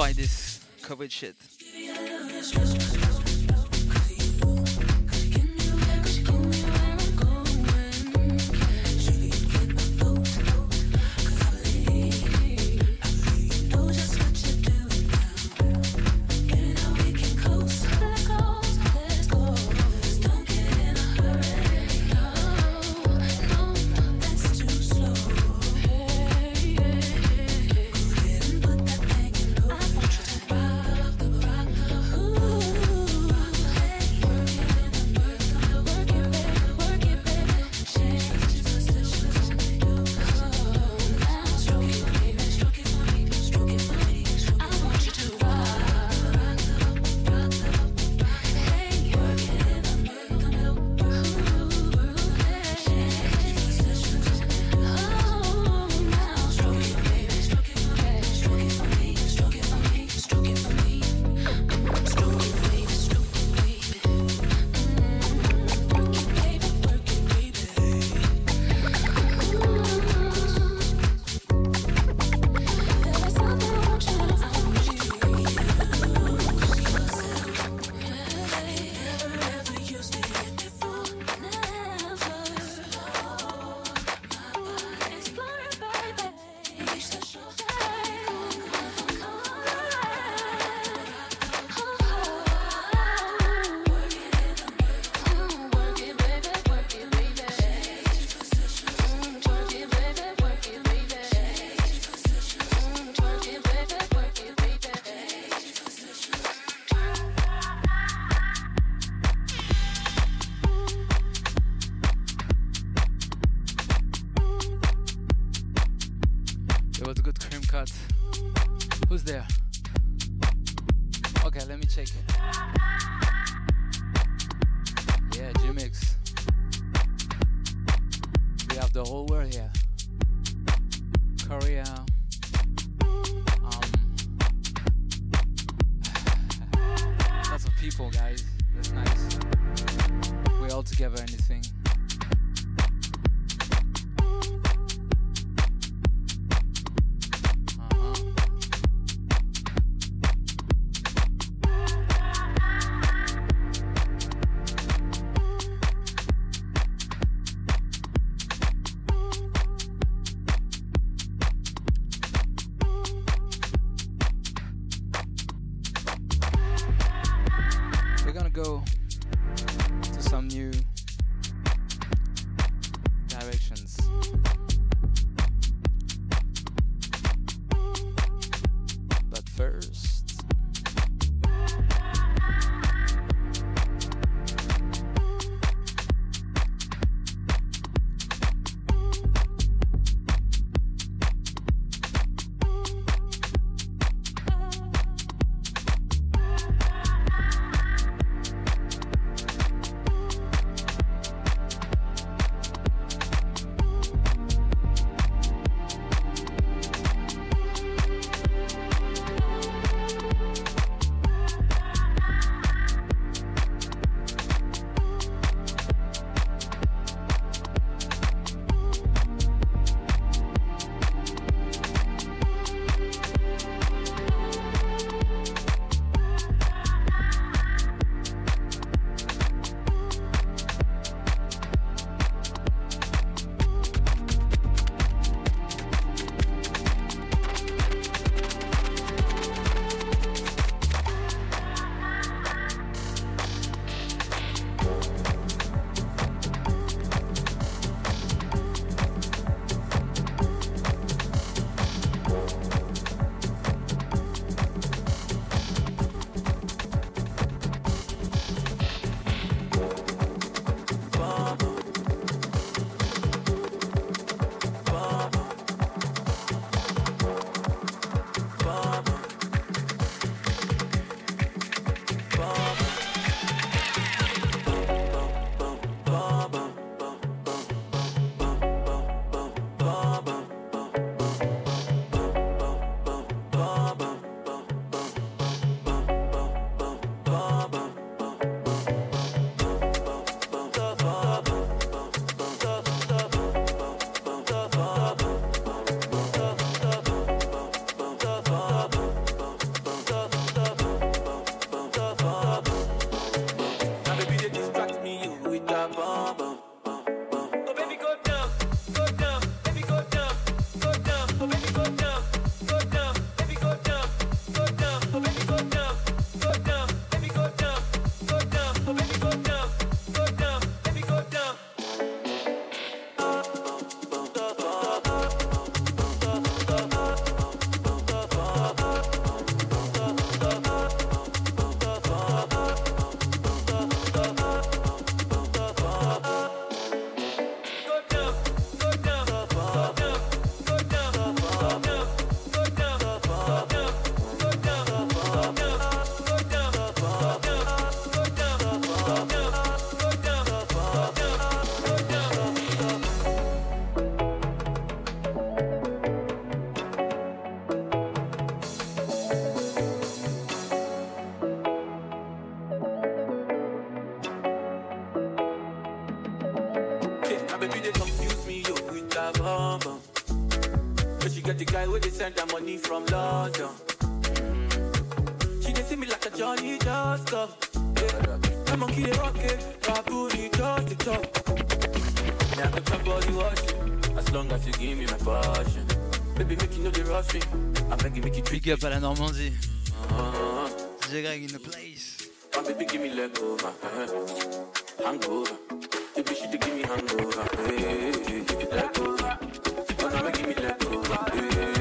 fight this COVID shit. cut. Who's there? Okay, let me check it. Yeah, G-Mix. We have the whole world here. Korea, Johnny just come. Yeah. That monkey they rock it, Babuni just the top. Now body as long as you give me my passion. Baby, make you know the rushing. I beg you, make you up à la Normandie. Uh-huh. Greg in the place. My baby, give me leg over, uh-huh. hangover. Baby, she give me hangover, hey, leg over. She me leg over, hey.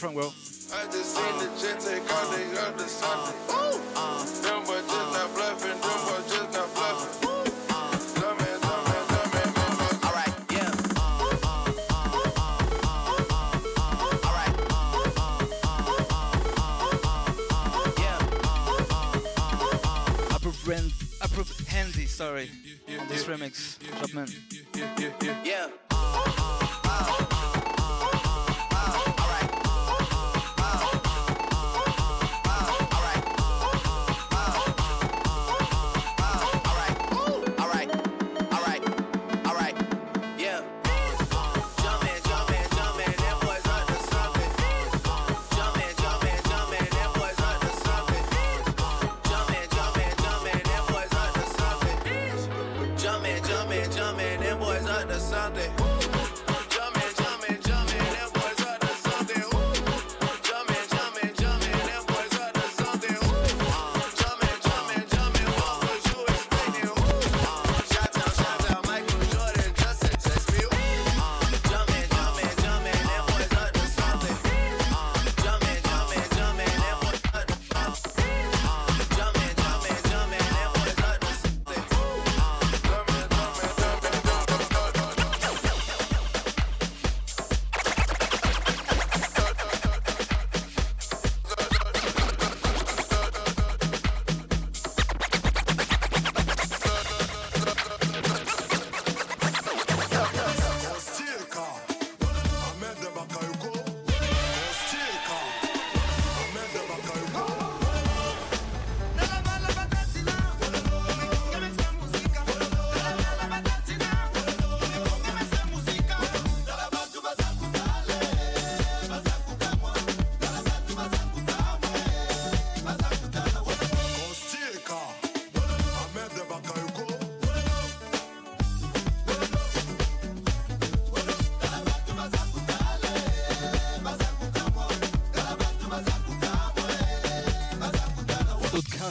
front, Will.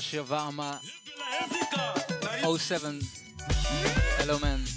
Shavama 07 Hello man.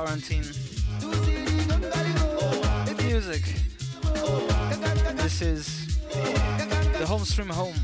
Quarantine. Music. This is the home stream home.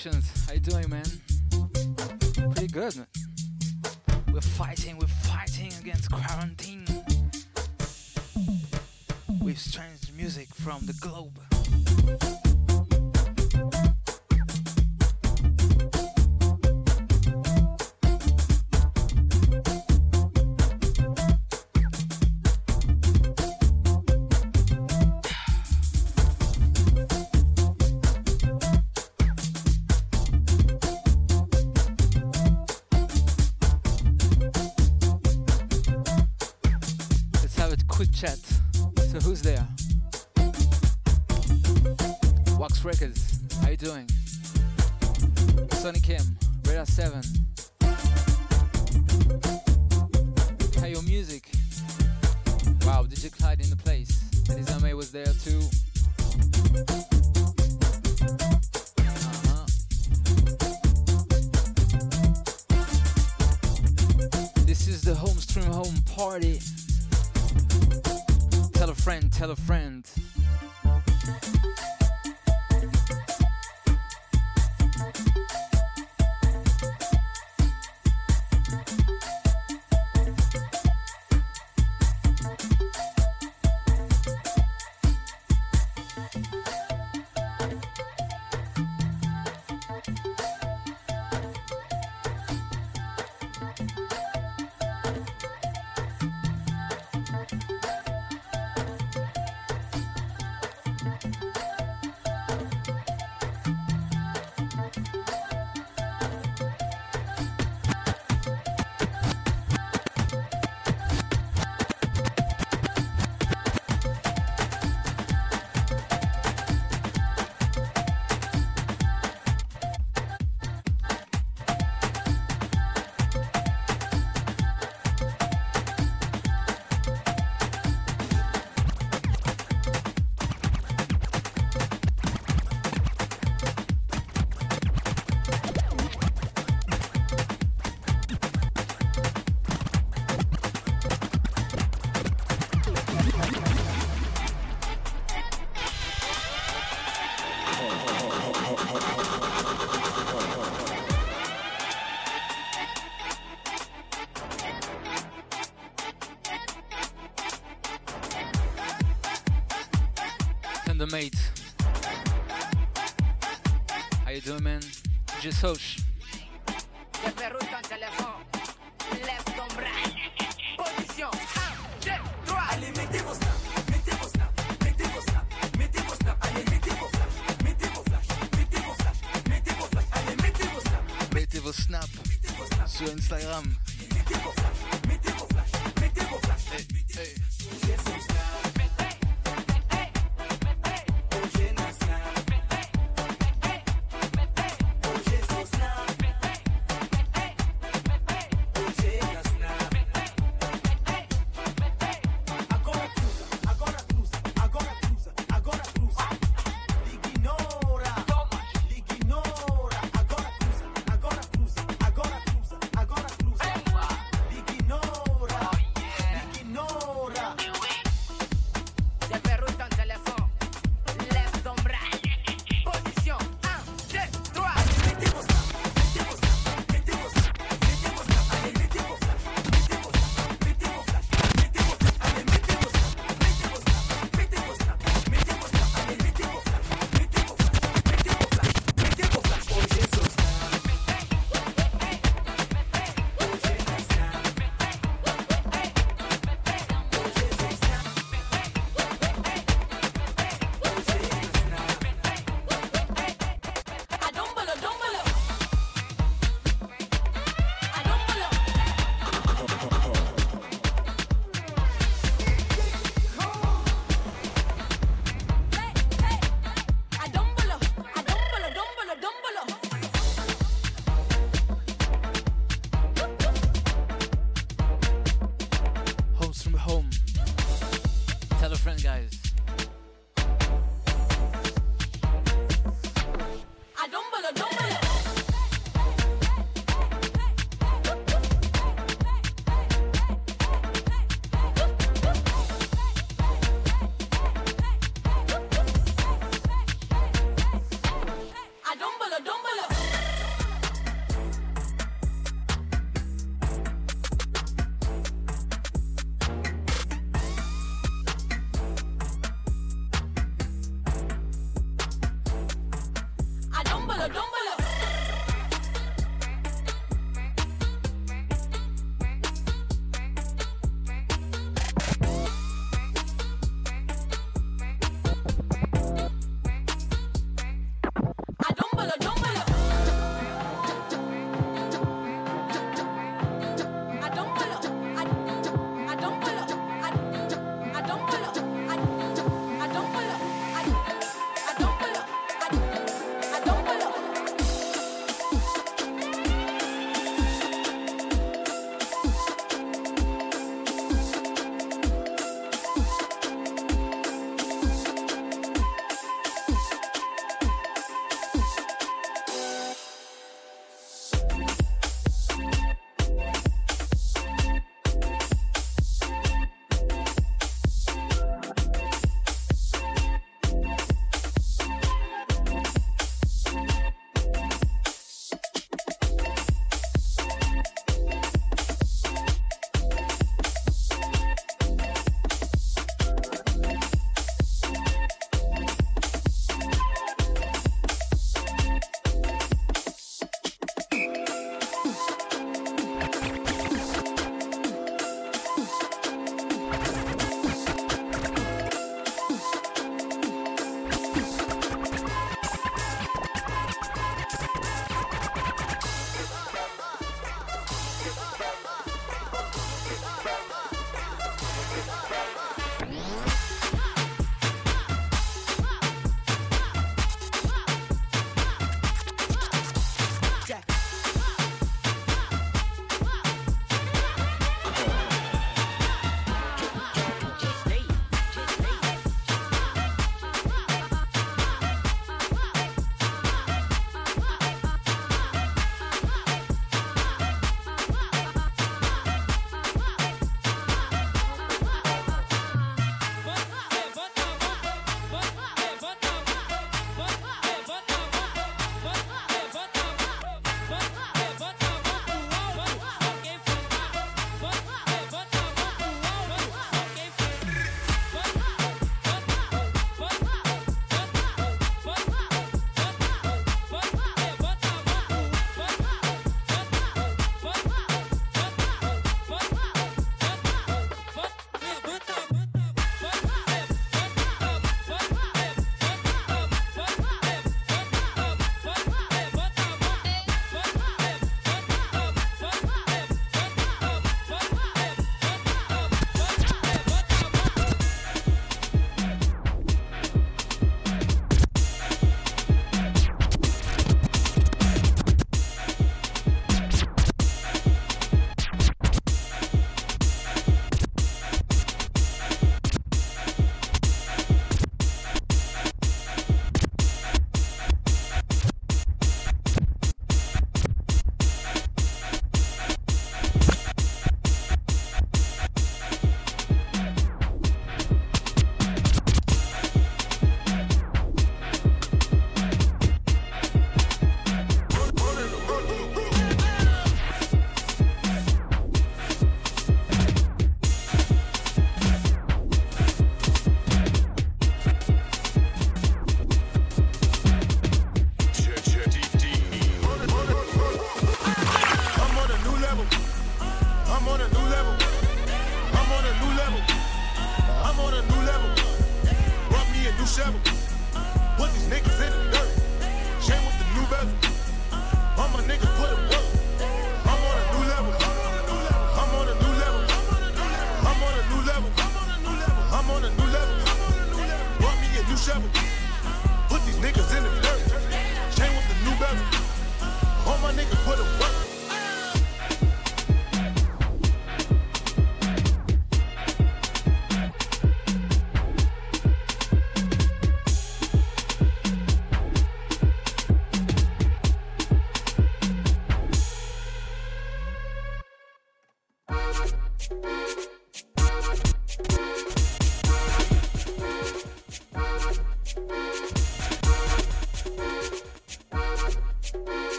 Creations. How you doing, man?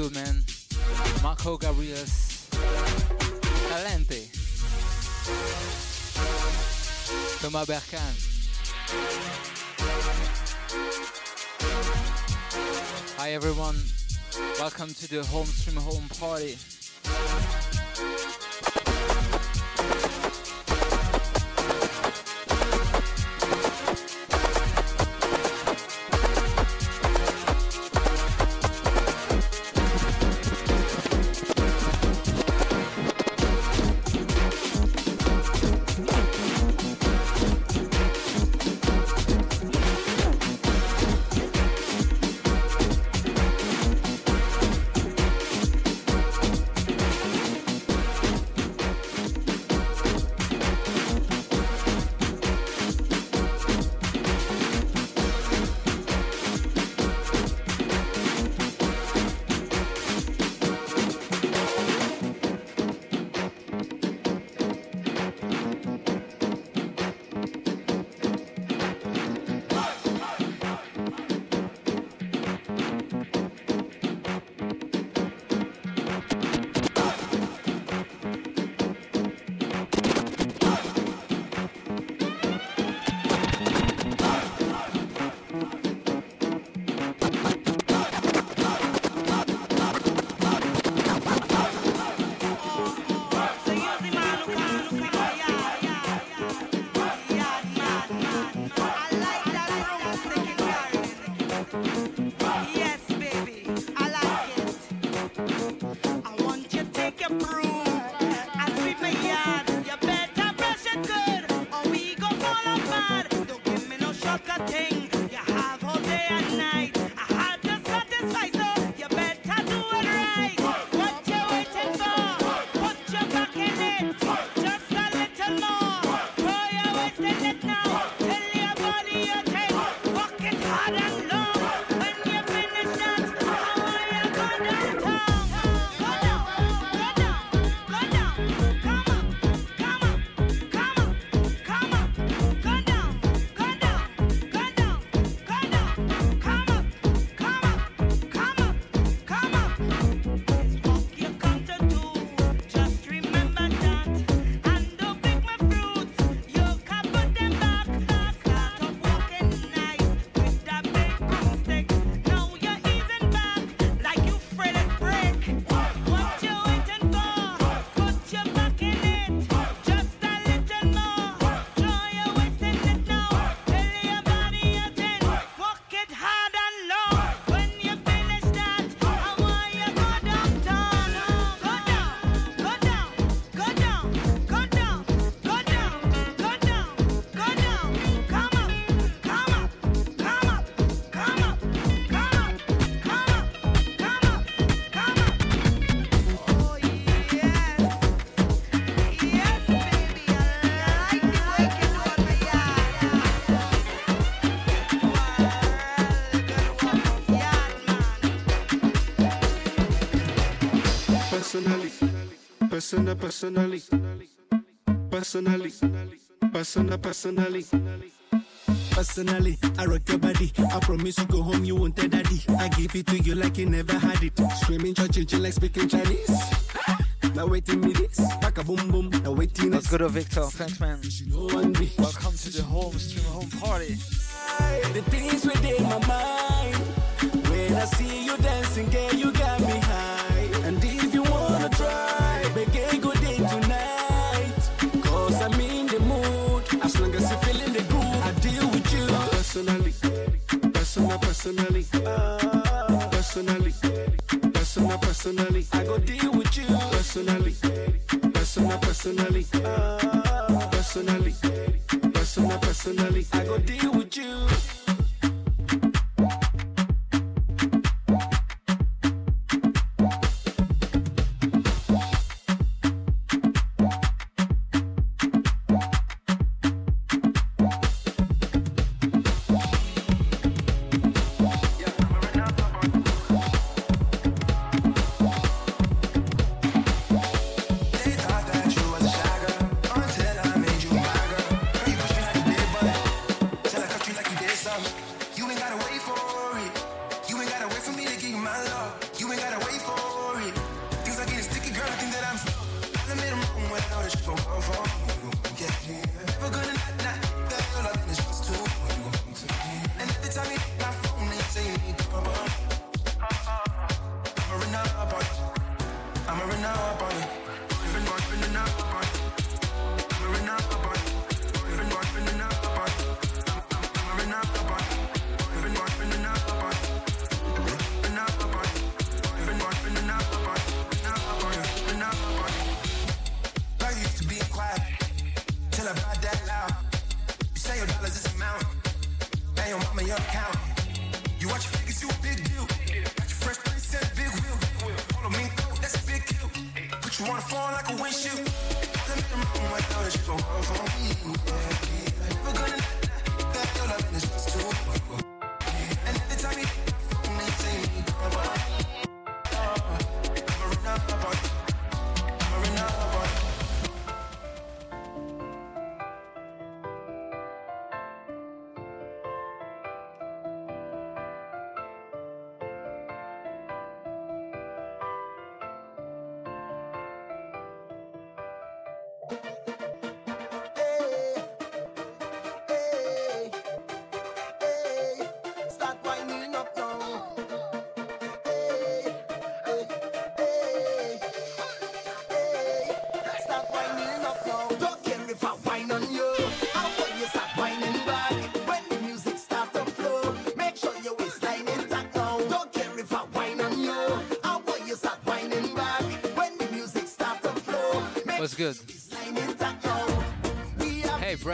Goodman, Marco Gabriels, Talente, Thomas Berkan. Hi everyone, welcome to the Home Stream Home Party. personally, personally, persona, personally. Personally, I rock your body. I promise you go home, you won't tell daddy. I give it to you like you never had it. Screaming, churching, like speaking Chinese. Now waiting me this, back a boom boom. Now waiting. Let's go to Victor. Thanks, man. Welcome to the home stream home party. The things within my mind when I see you dancing, girl.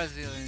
Brazilian.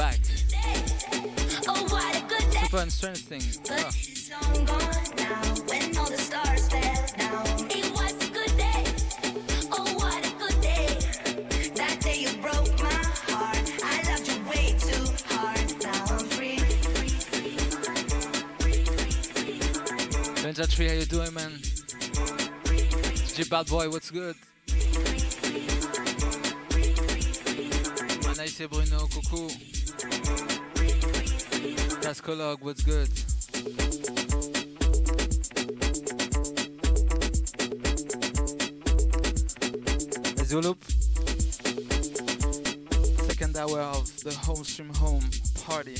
Back. Oh, what a good day. Super interesting. But Ah. it's long gone now when all the stars fell down. It was a good day. Oh, what a good day. That day you broke my heart. I loved you way too hard. Now I'm free. Benja Tree, how you doing, man? Bad Boy, what's good? Anaïs et Bruno, coucou. Tascolog, what's good? Zulup. Second hour of the home stream home party.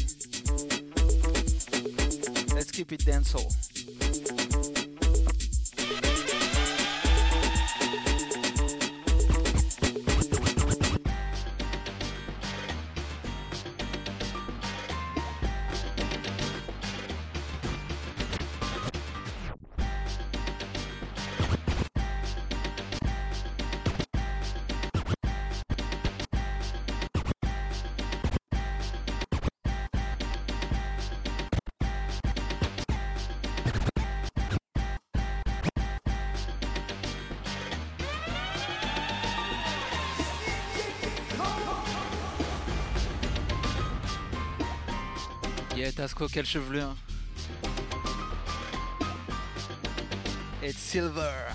Let's keep it dancehall. Tasco, quelle chevelure. It's silver.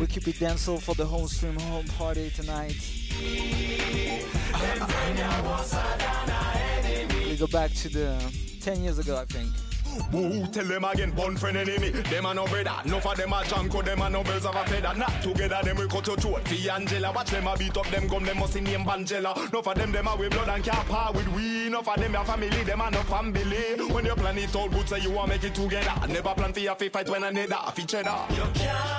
We keep it dancehall for the home stream home party tonight. we go back to the 10 years ago. Woo, tell them again, bun friend enemy. Them a no brother. No for them a code, them a no birds of a feather. Not together, them we cut your throat. Fi Angela, watch them a beat up them gum, them must name Angela. No for them, them a with blood and can't part ah, with we. No for them, your family, them a no family. When you plan it all good, say you want make it together. Never plan for your fi fight when a nether, fi cheddar. You can't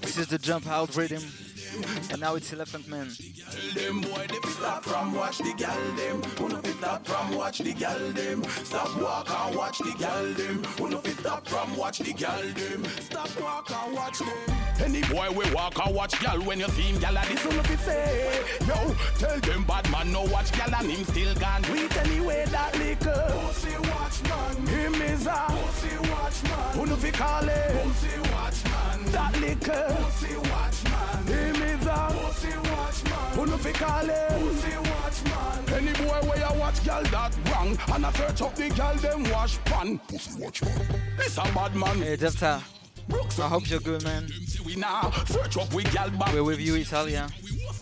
This is the jump out rhythm. And now it's Elephant Man. Tell them boy they fi stop from watch the gal. Who no fi stop from watch the gal them. Stop walk and watch the gal. Who no fi stop from watch the gal them. Stop walk and watch them. Any boy we walk and watch gal when you see him gal this no fi say. Yo, tell them bad man no watch gal and him still gone. Do it anyway that liquor. Pussy watchman. Him is a pussy watchman. Who no fi call it? Pussy watchman. That liquor. Pussy watchman. Him is a pussy watchman. Who no fi call it? Pussy watchman. Any boy where you watch gal that wrong and I search up the gal them wash pan. Pussy watchman. This a bad man. Hey, Delta. I hope you're good, man. We now search up with gal back. We're with you, Italia.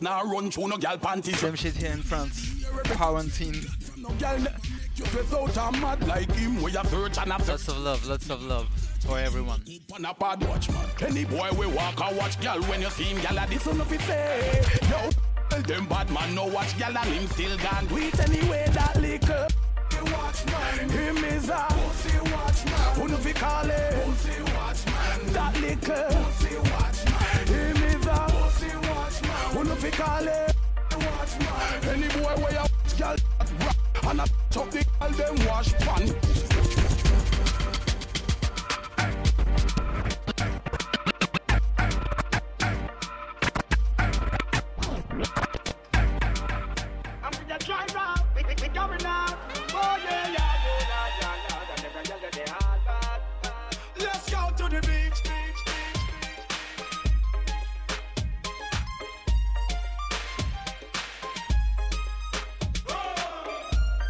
Now run through no gal panties. Same shit here in France. Quarantine. No gal. You dress out and mad like him where you search and I search. Lots of love, lots of love for everyone. on a bad watchman. Any boy we walk and watch gal when you see him gal a this no fi say. Yo, tell them bad man no watch gal and him still gone. Do it anyway that liquor. Watchman. Him is a pussy watchman. Who no fi call it? Pussy watchman. That liquor. Pussy watchman. Him is a pussy watchman. Who no fi call it? Watchman. Any boy where you watch rock and a chop the gal them wash pan.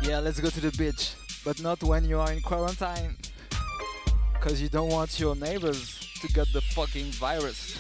Yeah, let's go to the beach, but not when you are in quarantine. Cause you don't want your neighbors to get the fucking virus.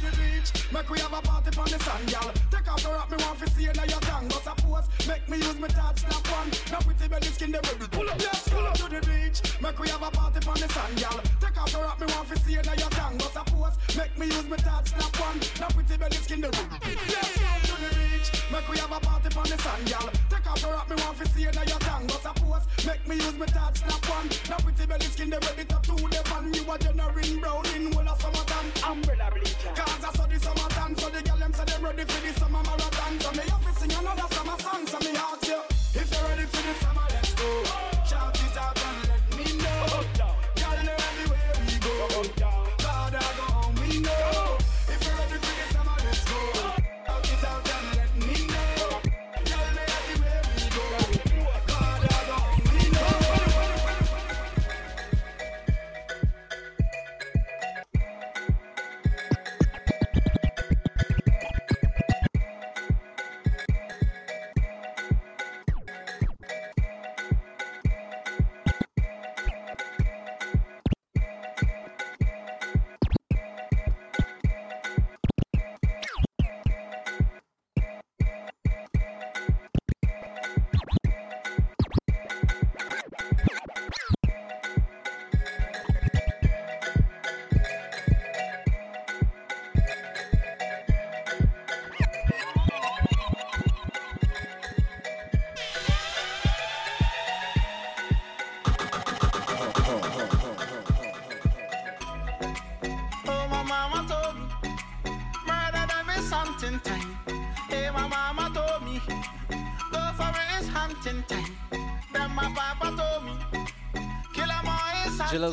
the beach. Make we have a party on the sand, y'all. Take off your rock, me want to see now your tongue. But suppose, make me use my touch, snap one. Now pretty belly skin, the baby. Pull up, yes, pull up to the beach. Make we have a party on the sand, y'all. Take off your rock, me want to see now your tongue. But suppose, make me use my touch, snap one. Now pretty belly skin, the baby. Yes, to the beach. Make we have a party on the sand, y'all. Take off your rock, me want to see you now your tongue. But suppose, make me use my touch, snap one. Now pretty belly skin, the ready to do the fun. You are generating brown in whole of summertime. Umbrella bleacher. Cause I saw the summertime, so the girl them say them ready for the summer marathon. So me have to sing another summer song, so me ask you if you're ready for the summer, let's go. Shout it out and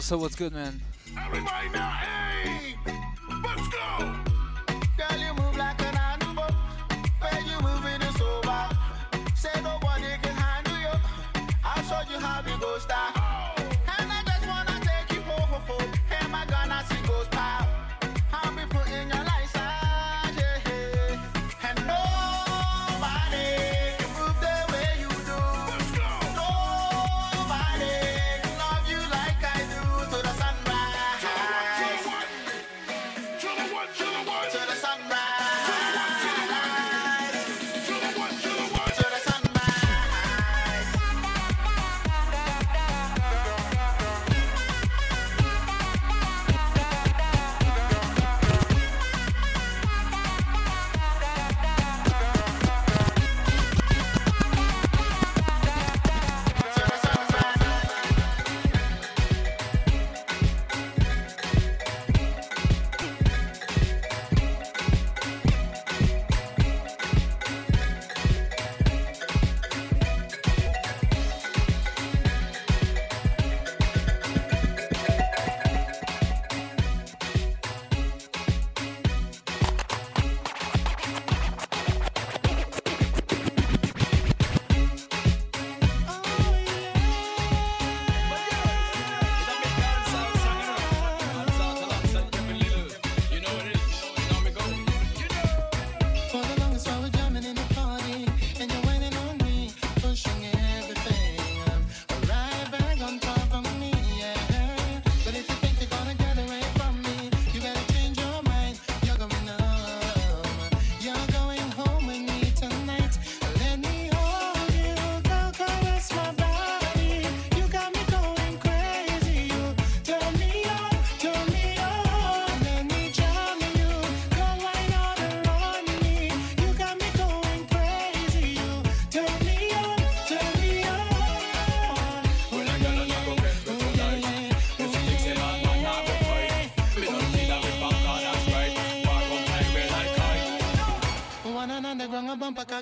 so what's good, man?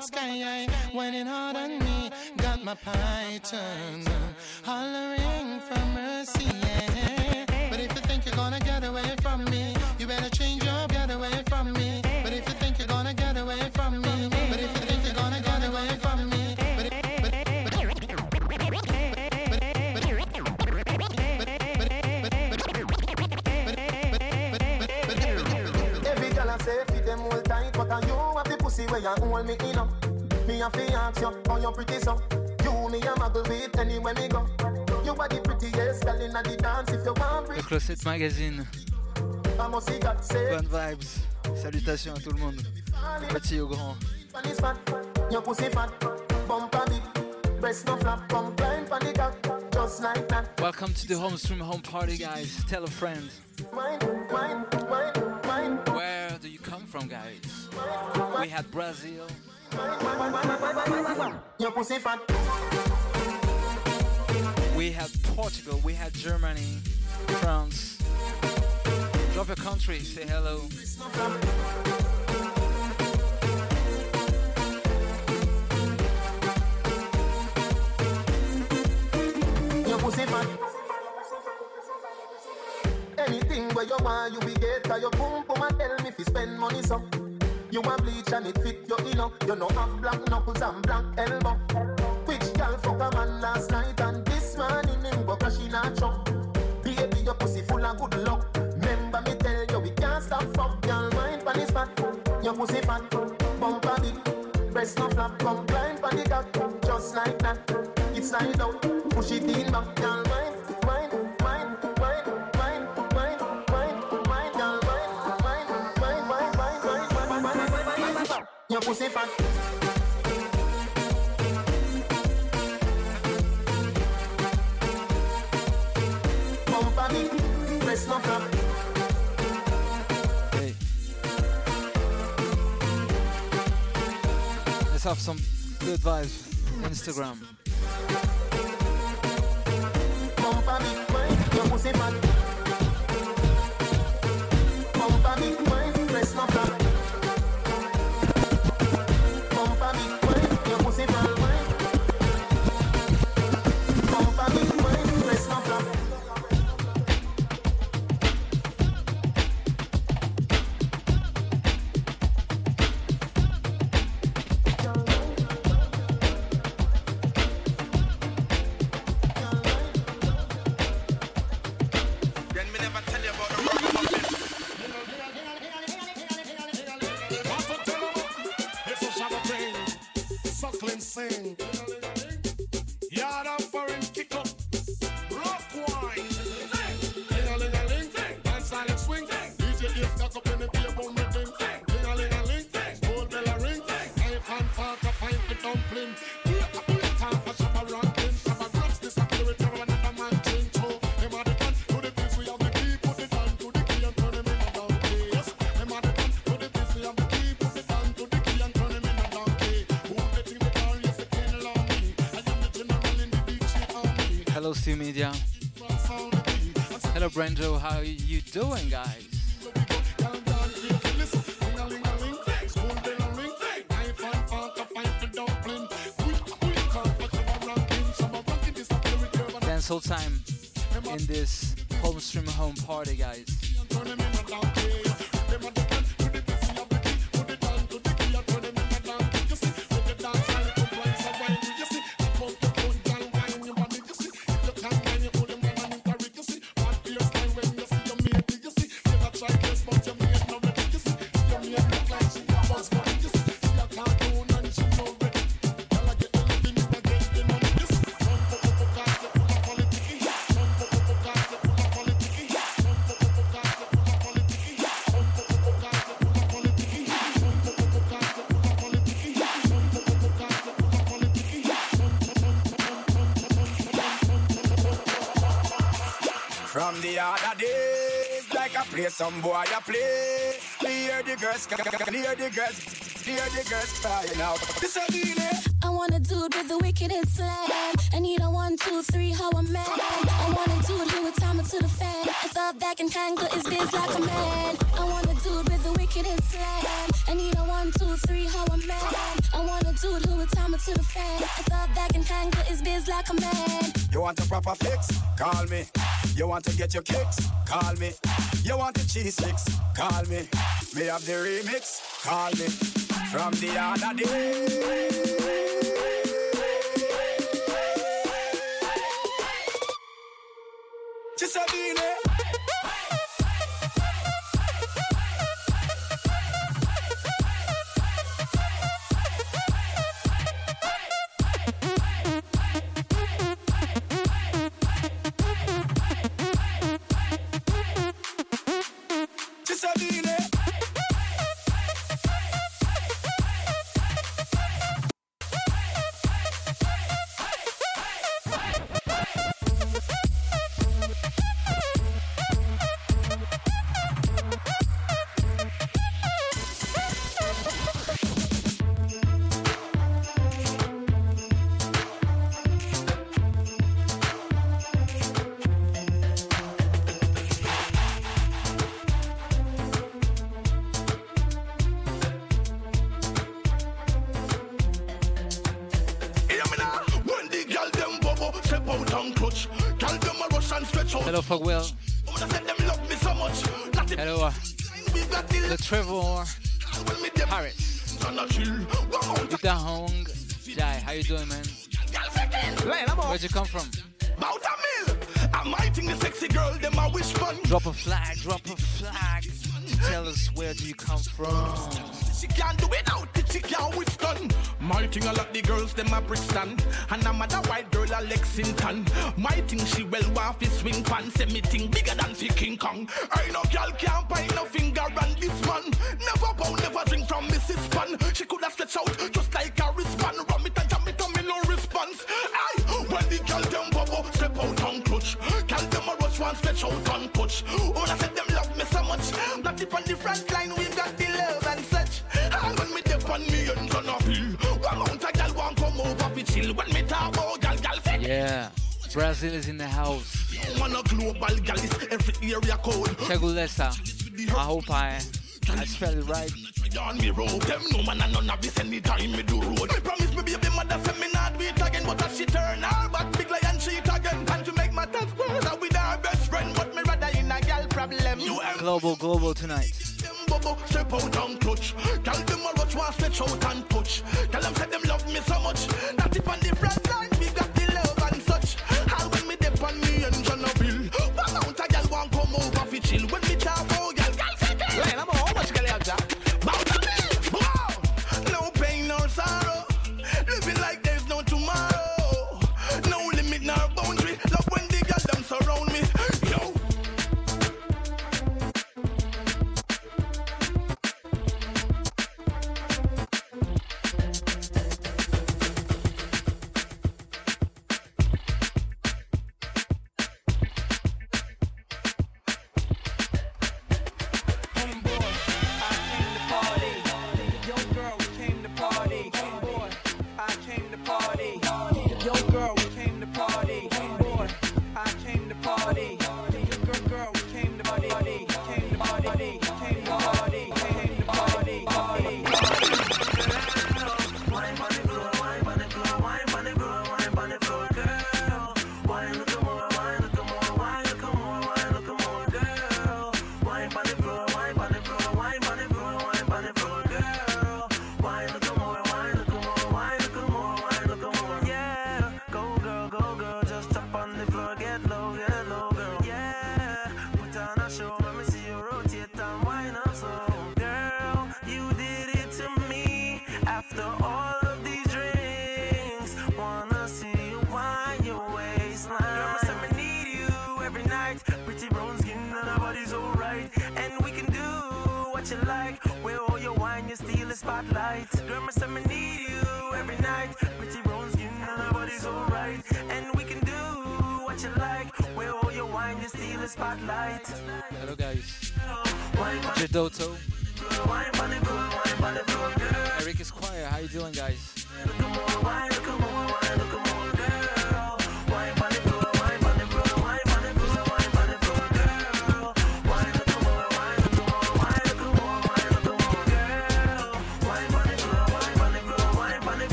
Cock sky whining hard on me. Got my python hollering for mercy. Yeah. But if you think you're gonna get away from me, you better change your get away from me. But if you think you're gonna get away from me, but if you think you're gonna get away from me, but but Every girl I say fit them hold where you hold me in up. Me a fi ask you how you pretty so. You me a muggle with anywhere me go. You are the prettiest girl in the dance. If you want Le Closet Magazine. Bonne vibes. Salutations à tout le monde. Petit au grand. Pan is fat, your pussy fat, bumper big, breast no flap, come climb pan the cock, just like that. Welcome to the home stream home party, guys. Tell a friend. Wine, wine, wine, from, guys? We had Brazil. your pussy fat. We had Portugal. We had Germany, France. Drop your country. Say hello. Your pussy fat. Anything where you want, you be get. Cause your boom boom and tell me if you spend money so. You want bleach and it fit your inner. Oh. You know have black knuckles and black elbow. Which girl fuck a man last night and this morning him go crash in a truck. Baby, your pussy full of good luck. Remember me tell you we can't stop fuck. Girl, mind pan is fat. Your pussy fat. Bumper big. Breast no flap. Come climb pan the cock. Just like that. It's slide out. Push it in back. Girl, pussy fat. Bumper big. Breast no flap. Hey. Let's have some good vibes. Instagram. Big wine, your pussy fat. Big wine, no flap. Media. Hello, Brando. How are you doing, guys? Dance all time in this home stream home party, guys. Play some boy I play. Hear the girls, hear the girls, hear the girls crying out. This a delay. I want a dude with the wickedest slam. I need a one, two, three, how a man. I want a dude who would time it to the fan. I thought that can handle his biz like a man. I want a dude the wickedest slam. I need a one, two, three, how a man. I want a dude who would time it to the fan. I thought that can handle his biz like a man. You want a proper fix? Call me. You want to get your kicks? Call me. You want the cheese sticks? Call me. Me have the remix? Call me. From the other day. Just a delay.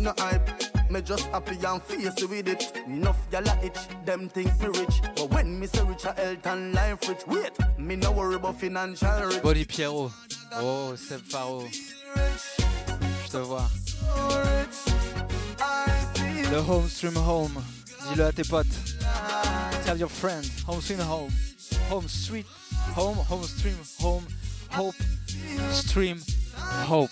no hype. Me just happy and fierce with it. Enough gala itch, them think me rich. But when me say rich, I health and life rich. Wait, me no worry about financial rich. Body Pierrot. Oh, Seb Faro. Je te vois. Le home stream home. Dis-le à tes potes. Tell your friend. Home stream home. Home sweet. Home, home stream home. Hope stream hope.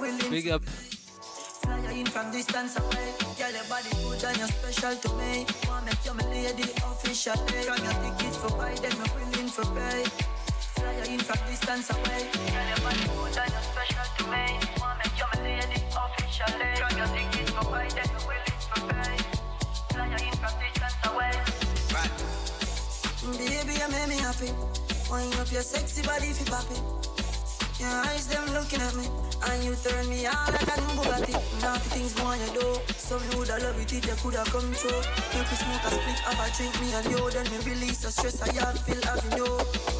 Willing Big up. Fly in from distance away. Girl, your body good and you're special to me. Wanna make you my lady officially. From your tickets for buy, then me willing for pay. Fly in from distance away. Girl, your body good and you're special to me. Wanna make you my lady officially. From your tickets for buy, then me willing for pay. Fly in from distance away. Baby, you make me happy. Wind up your sexy body if you pop it. Your eyes them looking at me, and you turn me on like a new Bugatti. The things more you do, so you woulda love it if you coulda come true. If you smoke a split, have a drink me and you, then me release the stress I have feel having you.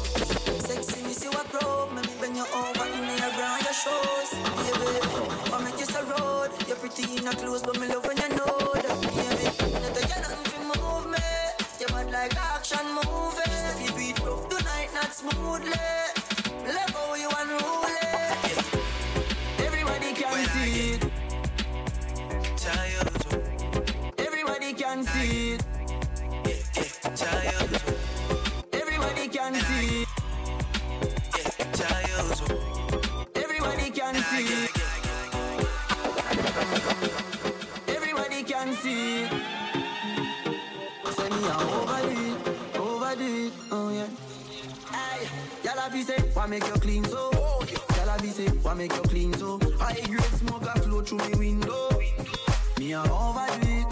Make you clean so? High grade smoke a flow through me window. Me a overdo it.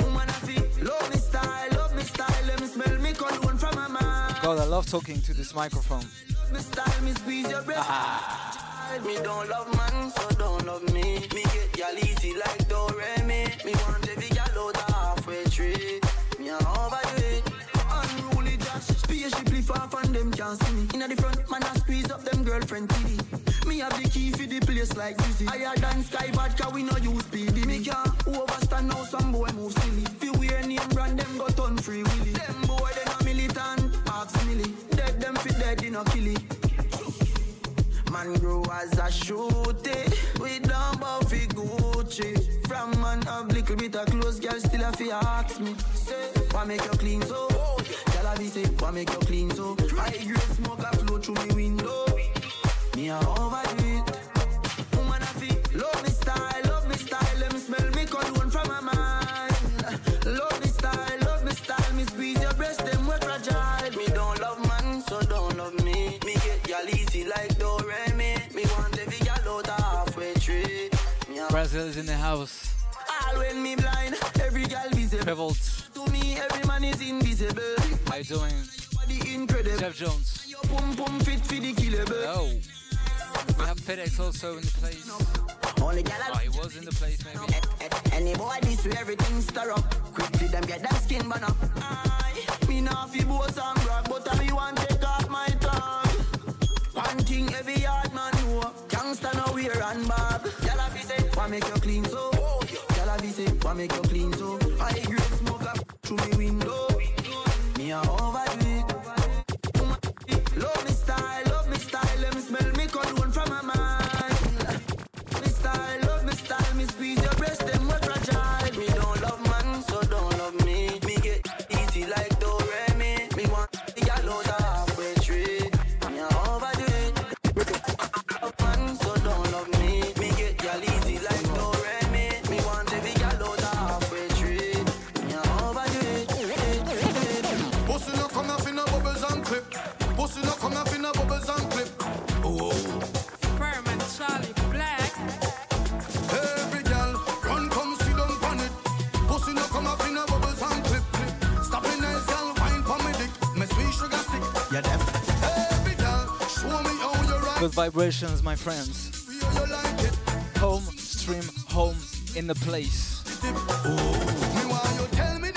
Woman feel, love me style, love me style. Let me smell me cologne from my mind. God, I love talking to this microphone. Me style, me squeeze your breast. Child, Me don't love man, so don't love me. Me get y'all easy like Doremi. Me want every y'all out the halfway tree. Me a overdo it. Unruly Josh, spaceship far from them can't see me. Inna the front, man I squeeze up them girlfriend titty. Me have the key for the place like Dizzy. Higher than Sky Vodka, we no use PD. Me can't overstand now, some boy move silly. You wear name brand, them got turn free willy. Them boy, they not militant, ask milly. Dead them fit dead, they no kill it. Man grow as a shooty We don't buffy Gucci From man have little bit of clothes Girl still a fi ask me Say, why make you clean so? Girl a be say, why make you clean Brazil is in the house. all when me blind, every girl visible. Revolt. To me, every man is invisible. How you doing? Body incredible. Jeff Jones. Your pum pum fit for the killable. Oh. We have FedEx also in the place. Only gal Oh, he was in the place maybe. Any boy this way everything stir up. Quickly them get them skin burn up. Aye, me nah fi boast and brag, but I want take off my tongue. One thing every yard gangsta no wear and bag. Gyal a fi say, why make you clean so? Gyal a fi say, why make you clean so? High grade smoke up through me window. Me a vibrations, my friends. You like it. Home, stream, home in the place. Me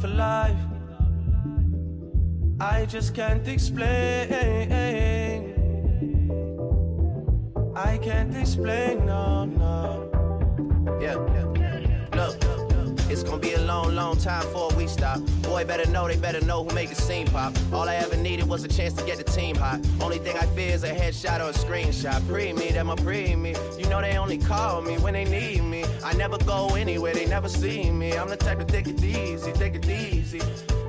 for life. I just can't explain. A screenshot. Pre me, them a pre me. You know they only call me when they need me. I never go anywhere, they never see me. I'm the type to take it easy, take it easy.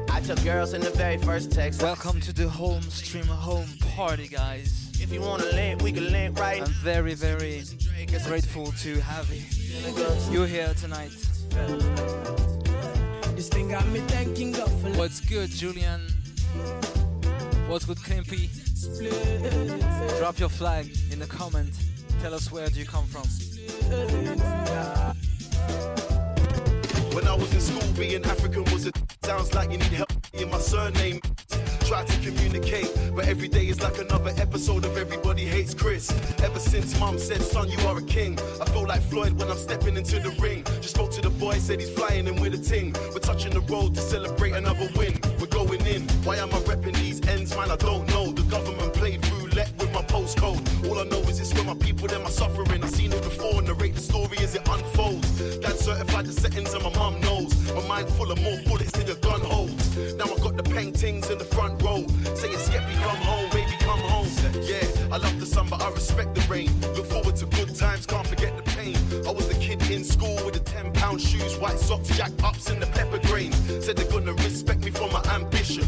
I took girls in the very first text. Welcome to the home stream home party, guys. If you wanna link, we can link right. I'm very, very grateful to have you. You here tonight. This thing got me thanking God for What's good, Julian? What's good, Klimpy? Drop your flag in the comment. Tell us where do you come from. When I was in school, being African was a sounds like you need help in my surname. Try to communicate, but every day is like another episode of Everybody Hates Chris. Ever since mom said, son, you are a king. I feel like Floyd when I'm stepping into the ring. Just spoke to the boy, said he's flying in with a ting. We're touching the road to celebrate another win. We're going in. Why am I repping these ends, man? I don't know. The government played roulette with my postcode. All I know is it's where my people, them are suffering. I've seen it before, narrate the story as it unfolds. Dad certified the settings and my mum knows. My mind full of more bullets than your gun holds. Now I got the paintings in the front row. Saying, Skeppy, come home, baby, come home. Yeah, I love the sun, but I respect the rain. Look forward to good times, can't forget the pain. I was the kid in school with the 10 pound shoes, white socks, jack ups, and the pepper grains. Said they're gonna respect me for my ambition.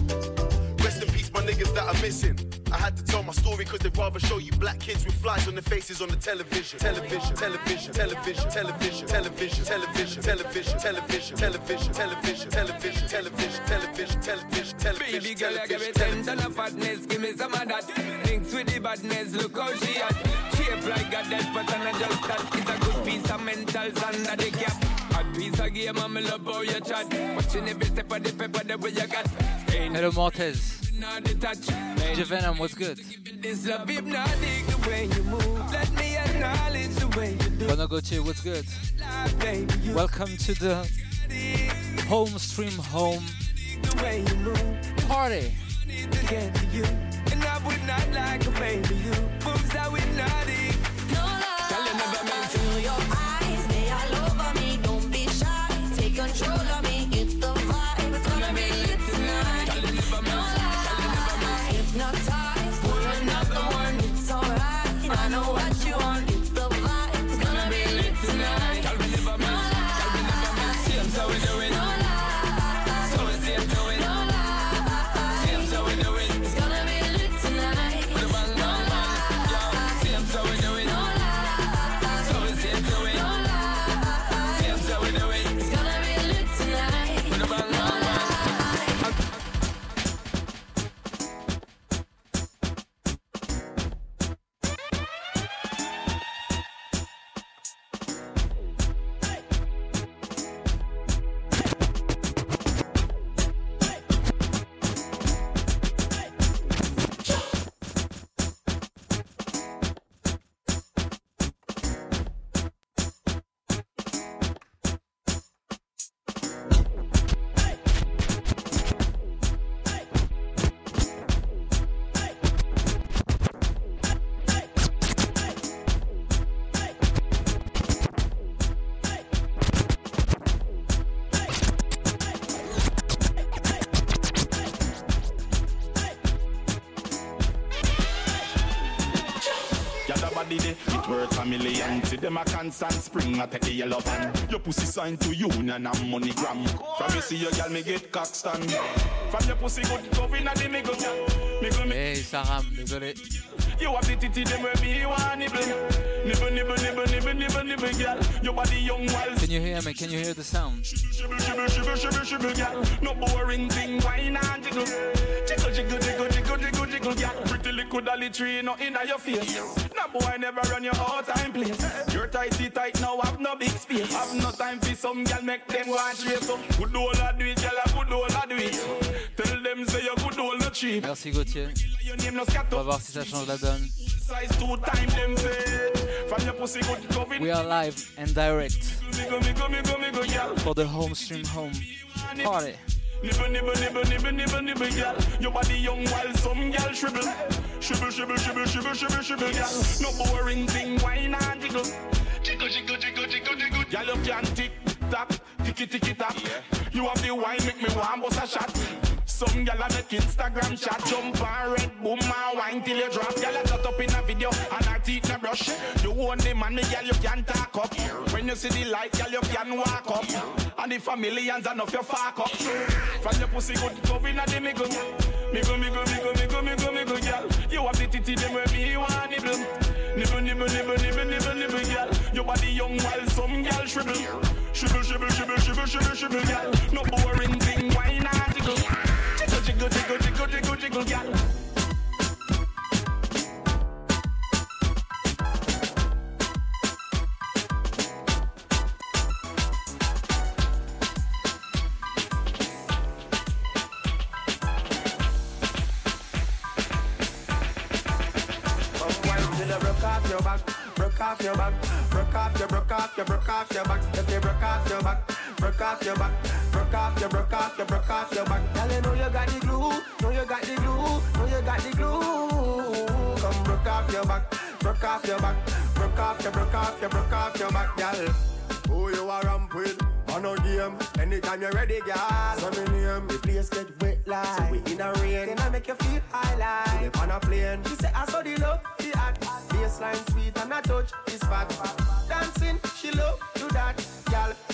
Rest in peace, my niggas that are missing. I had to tell my story because they'd rather show you black kids with flies on their faces on the television. Television, television, television, television, television, television, television, television, television, television, television, television, television, television, television. Baby girl, you give me ten ton of fatness, give me some of that. Mix with the badness, look how she at. Shape like a death, but I'm just that. It's a good piece of mentals under the cap. A piece of game, I'm love how you chat. Watching every step of the paper, the way you got. Hello, Mortez. Javenom, what's good? Bonogoche, what's good? Welcome to the home stream home party. And I would not like a baby you. Moves I would not eat. There. It worth a million. See them a constant spring, I take the yellow van. Your pussy sign to union and money gram. From you see your gal, me get cock stand. From your pussy good, go in a the nigga. Me. Hey, ça rame, désolé. You have the titty, them where me want nibble. Nibble, nibble, nibble, nibble, nibble, nibble, girl. Your body young while Can you hear me? Can you hear the sound? Shibble, shibble, shibble, shibble, shibble, girl. No boring thing, wine and jiggle. Jiggle, jiggle, jiggle, jiggle, jiggle, jiggle, girl. Little dolly tree, no in your face. No boy never run your all time place. You're tighty tight now, have no big space. Have no time for some girl, make them want trace up. Good old I do it, girl, good old I do it. Tell them say you good old no cheap. Merci Gauthier. Your name no scatter. On va voir si ça change la donne. Size two time them say. From your pussy good cover. We are live and direct for the home stream home party. Nibble, nibble, nibble, nibble, nibble, nibble, girl. Your body young while some girl shrivel. Shrivel, shrivel, shrivel, shrivel, shrivel, shrivel, girl. No boring thing, wine and jiggle. Jiggle, jiggle, jiggle, jiggle, jiggle. Girl, you can tick tock, ticky ticky tock. You have the wine, make me want bust a shot. Some gyal a make Instagram chat Jump and red boom and wine till you drop. Gyal a cut up in a video and her teeth na brush. You own the man, me gyal you can talk up. When you see the light, gyal you can walk up. And if a millions enough you fuck up. From your pussy good go in a the miggle Miggle, miggle, miggle, miggle, miggle, miggle, gyal. You have the titty them where me want nibble. Nibble, nibble, nibble, nibble, nibble, nibble, gyal. Your body young while some gyal shrivel. Shrivel, shrivel, shrivel, shrivel, shrivel, shrivel, gyal. No boring thing, wine and jiggle Jiggle, jiggle, jiggle, jiggle, back, broke off your back, broke off your, broke off your, broke off your back. If you broke off your back, broke off your back, broke off your, broke off your, broke off your back. Girl, you know you got the glue, know you got the glue, know you got the glue. Come broke off your back, broke off your back, broke off your, broke off your, broke off your back, girl. Who you are ramp with? On a game, anytime you're ready, girl. So me name, the place get wet like. So we in a rain, then I make you feel high like. on a plane, she say I saw the love, the act. Baseline sweet and a touch is fat. Dancing, she love do that, girl.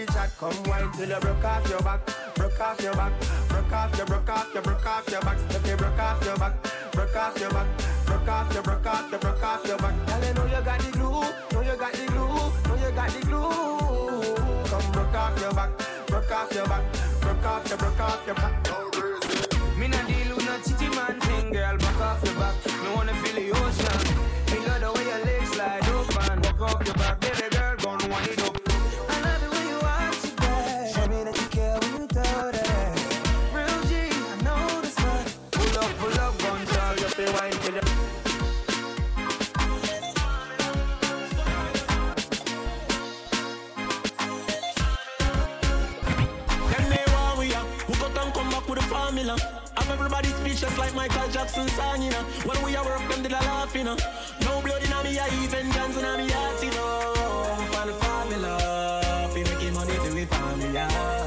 The chat, come wine till you broke off your back, broke off your back, broke off your, broke off your, broke off your back. If you broke off your back, broke off your back, broke off your, broke off your, broke off your back. Girl, you know you got the glue, know you got the glue, know you got the glue. Come broke off your back, broke off your back, broke off your, broke off your back. Me not deal with no chitty man thing, girl. Back off your back. Me wanna feel the ocean. Me love the way your legs slide open. Back off your back with a formula? Have everybody speechless like Michael Jackson song, you know. When we are work, them did a laugh, you know. No blood in me, I even guns in me heart, you know. For the formula, fi making money to we formula. Yeah,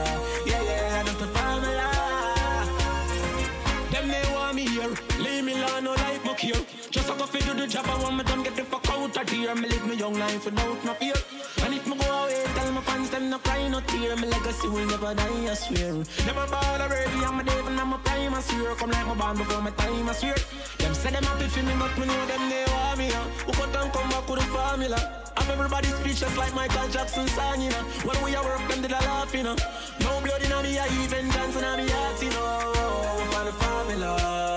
go fi do the job, I want me done get the fuck out of here. Me live me young life without no fear. And if me go away, tell my fans them no cry, no tear. My legacy will never die, I swear. Never ball already, I'm a devil, I'm a prime, I swear. Come like my band before my time, I swear. Them say them happy for me, but me know them they want me. Uh. Who cut and come back with the formula? Have everybody speechless like Michael Jackson song, you know. When we are work, them did a laugh, you know. No blood in me, I even dance in me heart, you know. For the formula,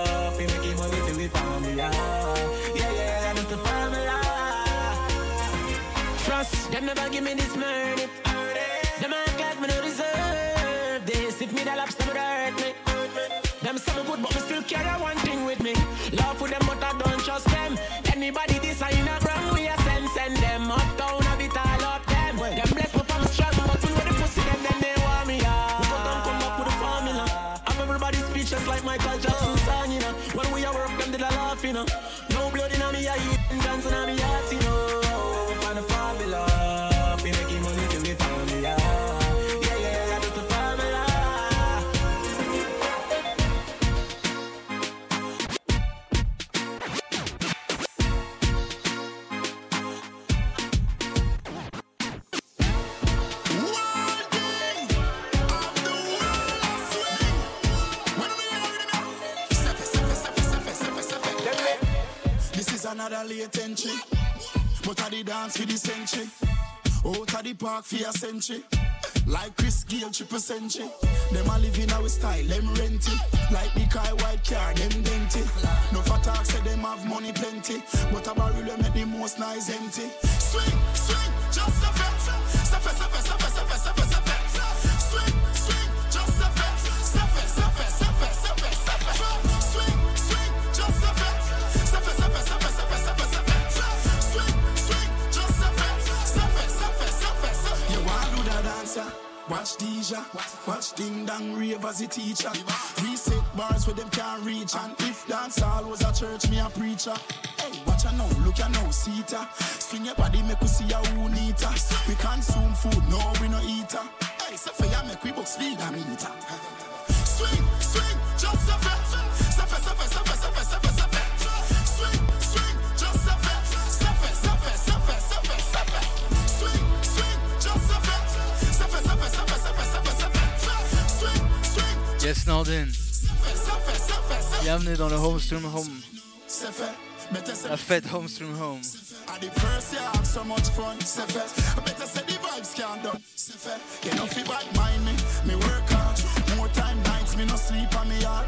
never give me this murder. Them act like me no deserve this. If me the lobster would hurt me. Them say me good, but me still carry one a late entry. But I the dance for the century. Out of the park for a century. Like Chris Gayle, triple century. Them a live in our style, them renty. Like the car, white car, them denty. No fat talk, say them have money plenty. But a barrel, them make the most nice empty. Swing, swing, just a fence. Suffer, suffer, suffer, suffer. teacher. Watch Deja, watch Ding Dong rave as a teacher. Reset bars where them can't reach, and if dance hall was a church, me a preacher. Hey, watch her now, look her now, see her. Swing your body, make we see her who need her. We consume food, no we no eater. Hey, so for ya make we box vegan eater. Yes, Snowden. Bienvenue dans le Homestream Home. La fête Homestream Home. At the so much fun. Can't C'est mind me. Me work. More time nights, me no sleep on me yard.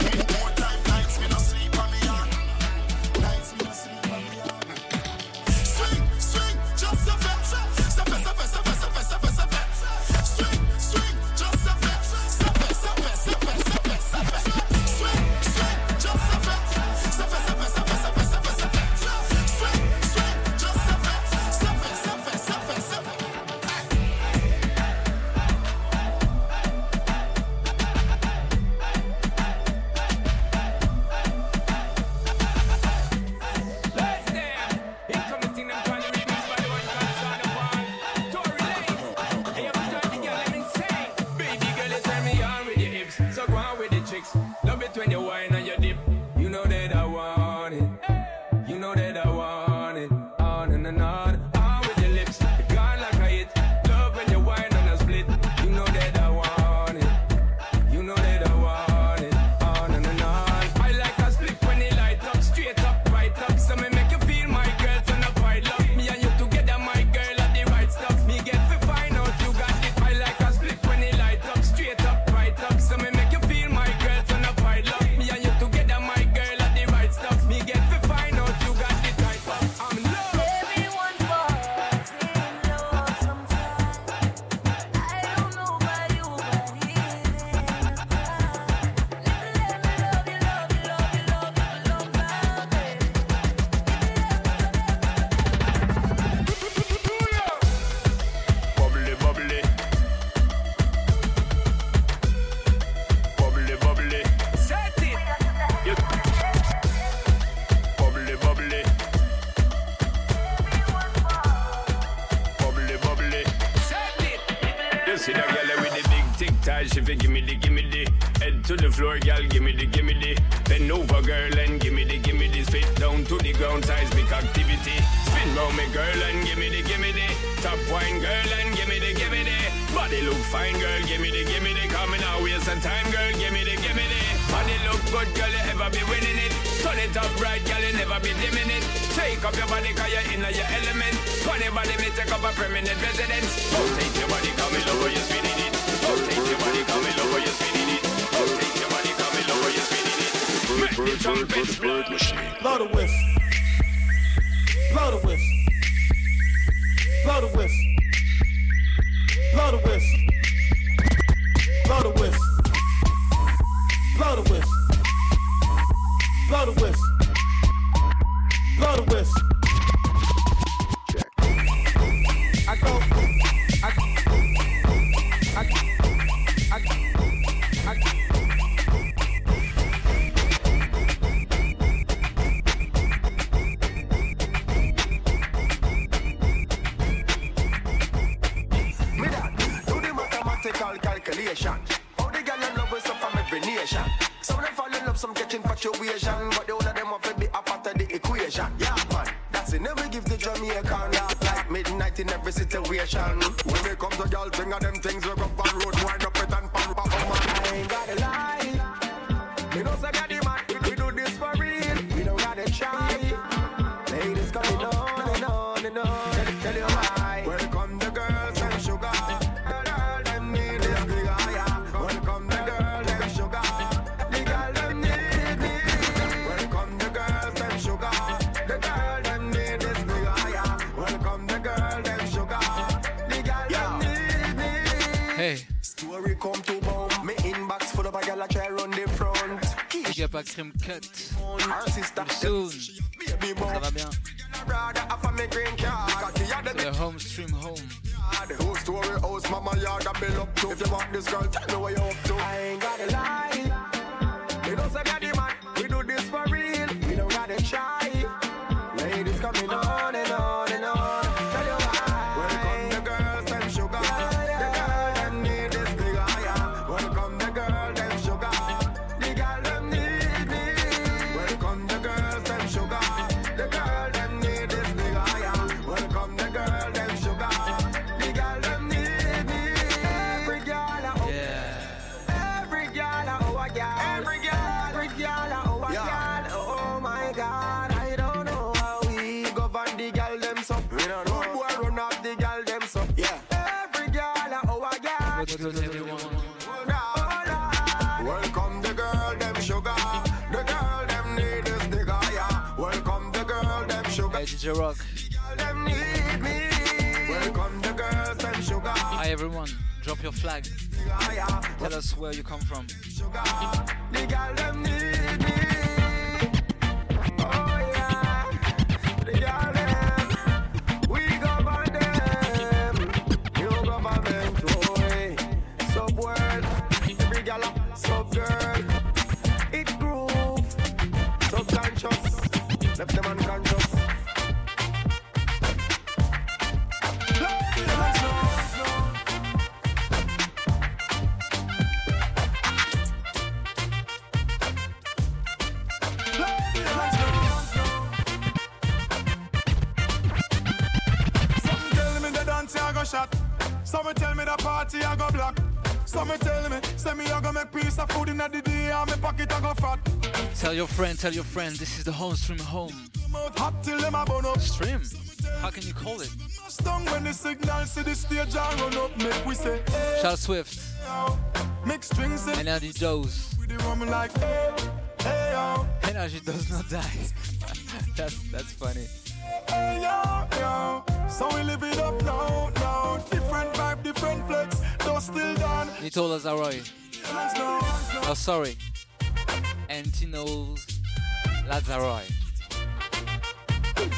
Cream Cut. Some tell me the dance I go shot. Some tell me the party I go block. Some tell me, say me I go make piece of food in the day and me pocket I go fat. Tell your friend, tell your friend, this is the home stream home. Hot till them a up. Stream? How can you call it? Stung when the signal see the stage and run up, make we say, hey, like, hey, yo, Energy does not die. that's that's funny. hey, yo, yo. So we live it up now, now. Different vibe, different flex, though still done. Nicola Zaroy. Oh, sorry. Antinos Lazaroy.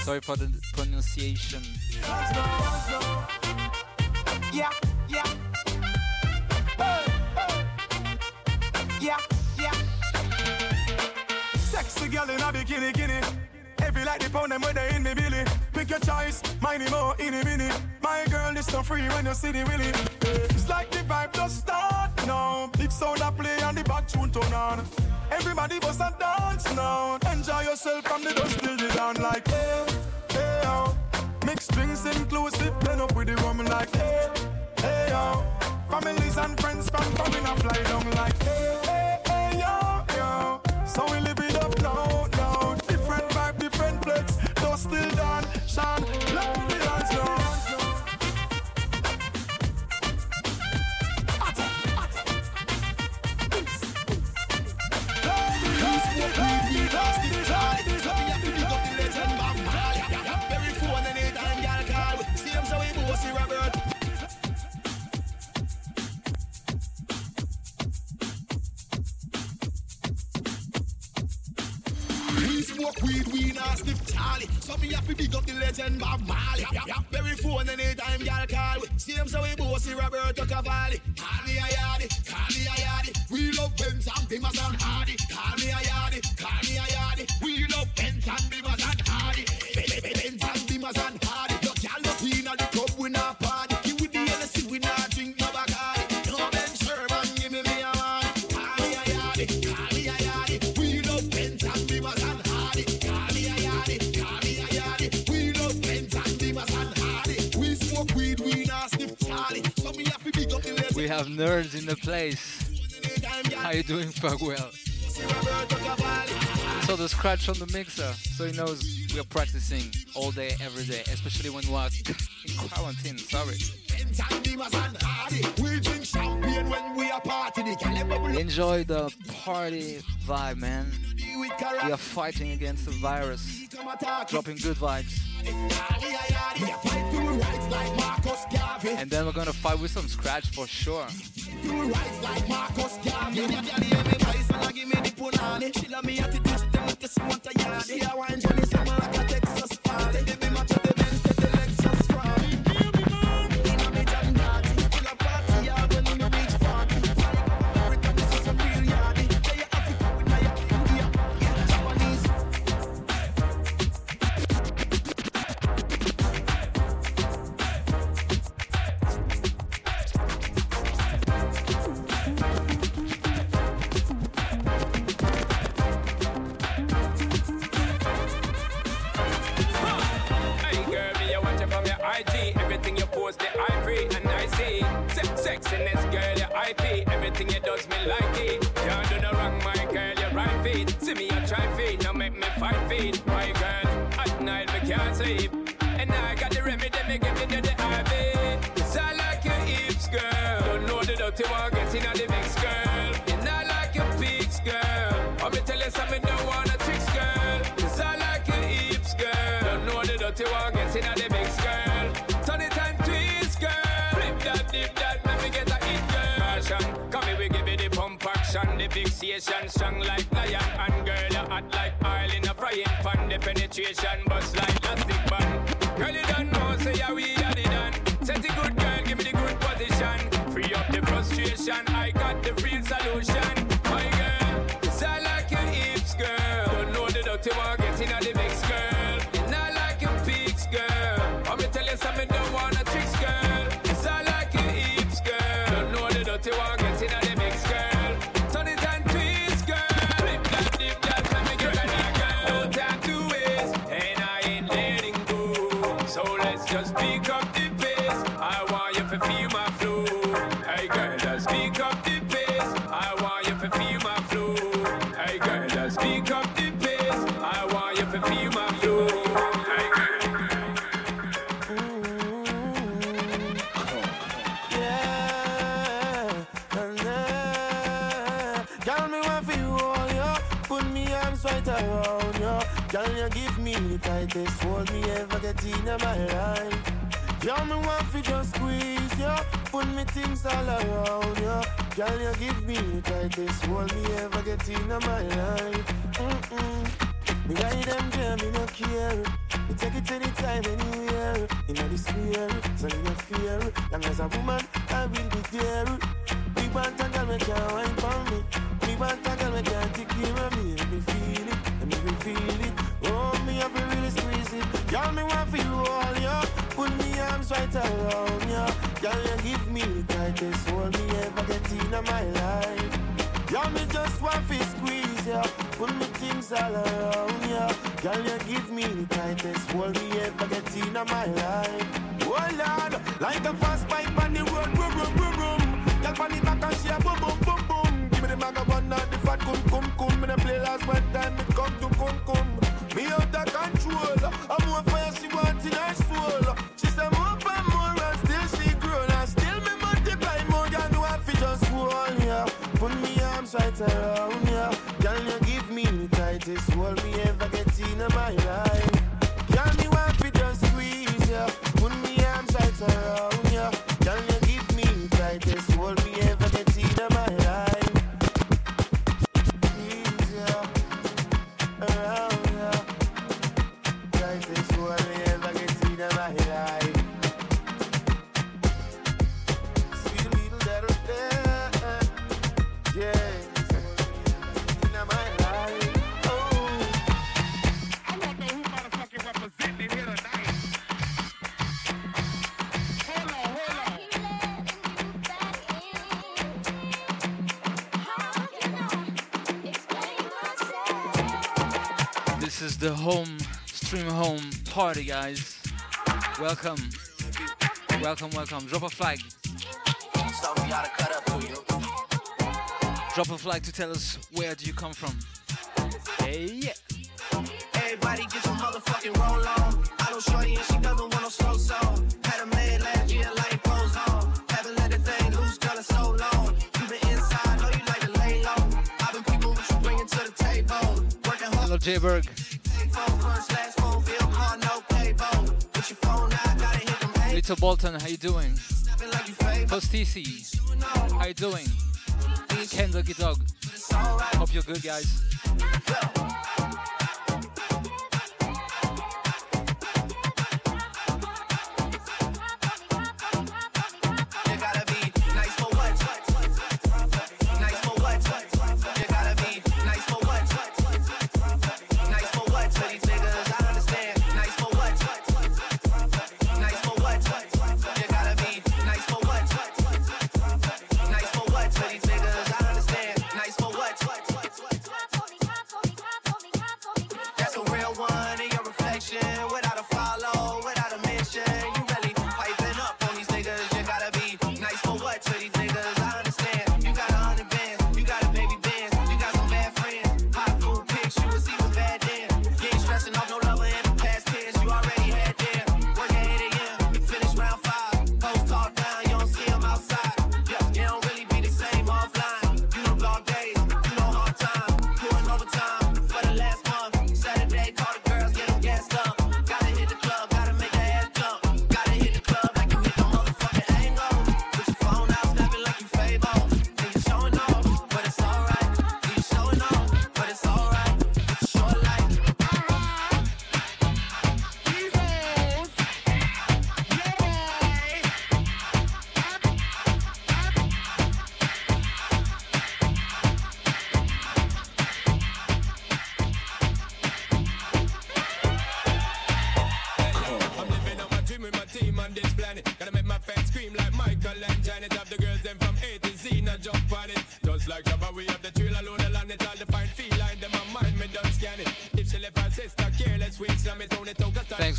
Sorry for the pronunciation. Yeah, yeah. Girl in a bikini, guinea. Heavy like the pound them when they in me billy. Pick your choice, mine more in a minute. My girl is so free when you see the willy. It's like the vibe just start now. Big sound a play and the back tune turn on. Everybody bust and dance now. Enjoy yourself from the dust till the dawn like hey, hey yo. Mixed drinks inclusive, blend up with the rum like hey, hey yo. Families and friends from coming a fly down like hey, hey, hey yo, yo. So we live So me have to big up the legend Bob Marley. Yeah, yeah. Very phone anytime y'all call. Same so we bossy Roberto Cavalli. Call me a yardie, call me a yardie. We love Benz and Bimmers and Hardy. Call me a yardie, call me a yardie. We love Benz and Bimmers and Hardy. Be- be- be- Benz and Bimmers and Hardy. Have nerds in the place. How you doing, Farwell? So the scratch on the mixer, so he knows we are practicing all day, every day, especially when we are in quarantine. Sorry. Enjoy the party vibe, man. We are fighting against the virus, dropping good vibes. And then we're gonna fight with some scratch for sure. Does me like it. Can't do no wrong, my girl, your right feet. See me a try feet, now make me fight feet. My girl, at night we can't sleep. And I got the remedy, me giving you the IV. Cause I like your hips, girl. Don't know the dirty one, get in the mix, girl. And I like your peaks, girl. Me tell you something, don't wanna tricks, girl. Cause I like your hips, girl. Don't know the dirty one, get in the mix, girl. Turn it and twist, girl. Flip that, dip that, let me get a hit, girl. Passion, pump action. The fixation, strong like lion. And girl, you hot like oil in a frying pan. The penetration, bust like plastic band. Girl, you don't know, say yeah, we are it done. Set it good, girl, give me the good position. Free up the frustration, I got the real solution. Get in my life. Girl, me want for just squeeze you. Put me things all around you. Girl, you give me the tightest hold me ever get in my life. Mm-mm. Me ride them jam, me no care. Me take it anytime, anywhere. In the sphere, so me no fear. Long as a woman, I will be there. Me want a girl, me can't wine for me. Me want a girl, me can take care feel it. Oh, me have to really squeeze it. Girl, me want feel all you. Put me arms right around you. Girl, you give me the tightest hold me ever get in my life. Yeah, me just want to squeeze ya. Put me things all around ya. Girl, you give me the tightest hold me ever get in my life. Oh Lord, like a fast bike on the road, boom boom boom back and she a boom boom boom Give me the fat cum cum cum. Me the play last one time, it come to cum cum. Me out of control. I'm more fire she want in her soul. She say more and more and still she grow. And still me multiply more than what fi just hold ya. Put me arms right around ya. Girl, you give me the tightest hold me ever get in my life. Guys. Welcome, welcome, welcome. Drop a flag. So we gotta cut up for you. Drop a flag to tell us where do you come from. Hey, yeah. Everybody get your motherfucking roll on. I know shorty and she doesn't want no slow song. Had a man last year like pose on. Haven't let the thing loose, girl, it's so long. You been inside, know you like to lay low. I've been people what you bringing to the table. Working hard. Hello, J Mr. Bolton, how you doing? Postisi, how you doing? Kentucky Dog. Hope you're good, guys.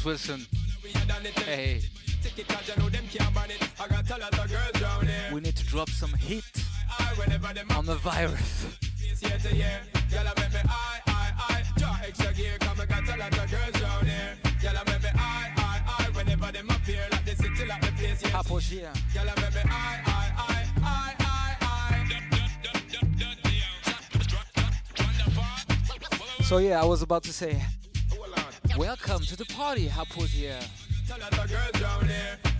listen. Hey. We need to drop some heat on the virus. Apogea. So yeah, I was about to say party happens here. Tell girls down there.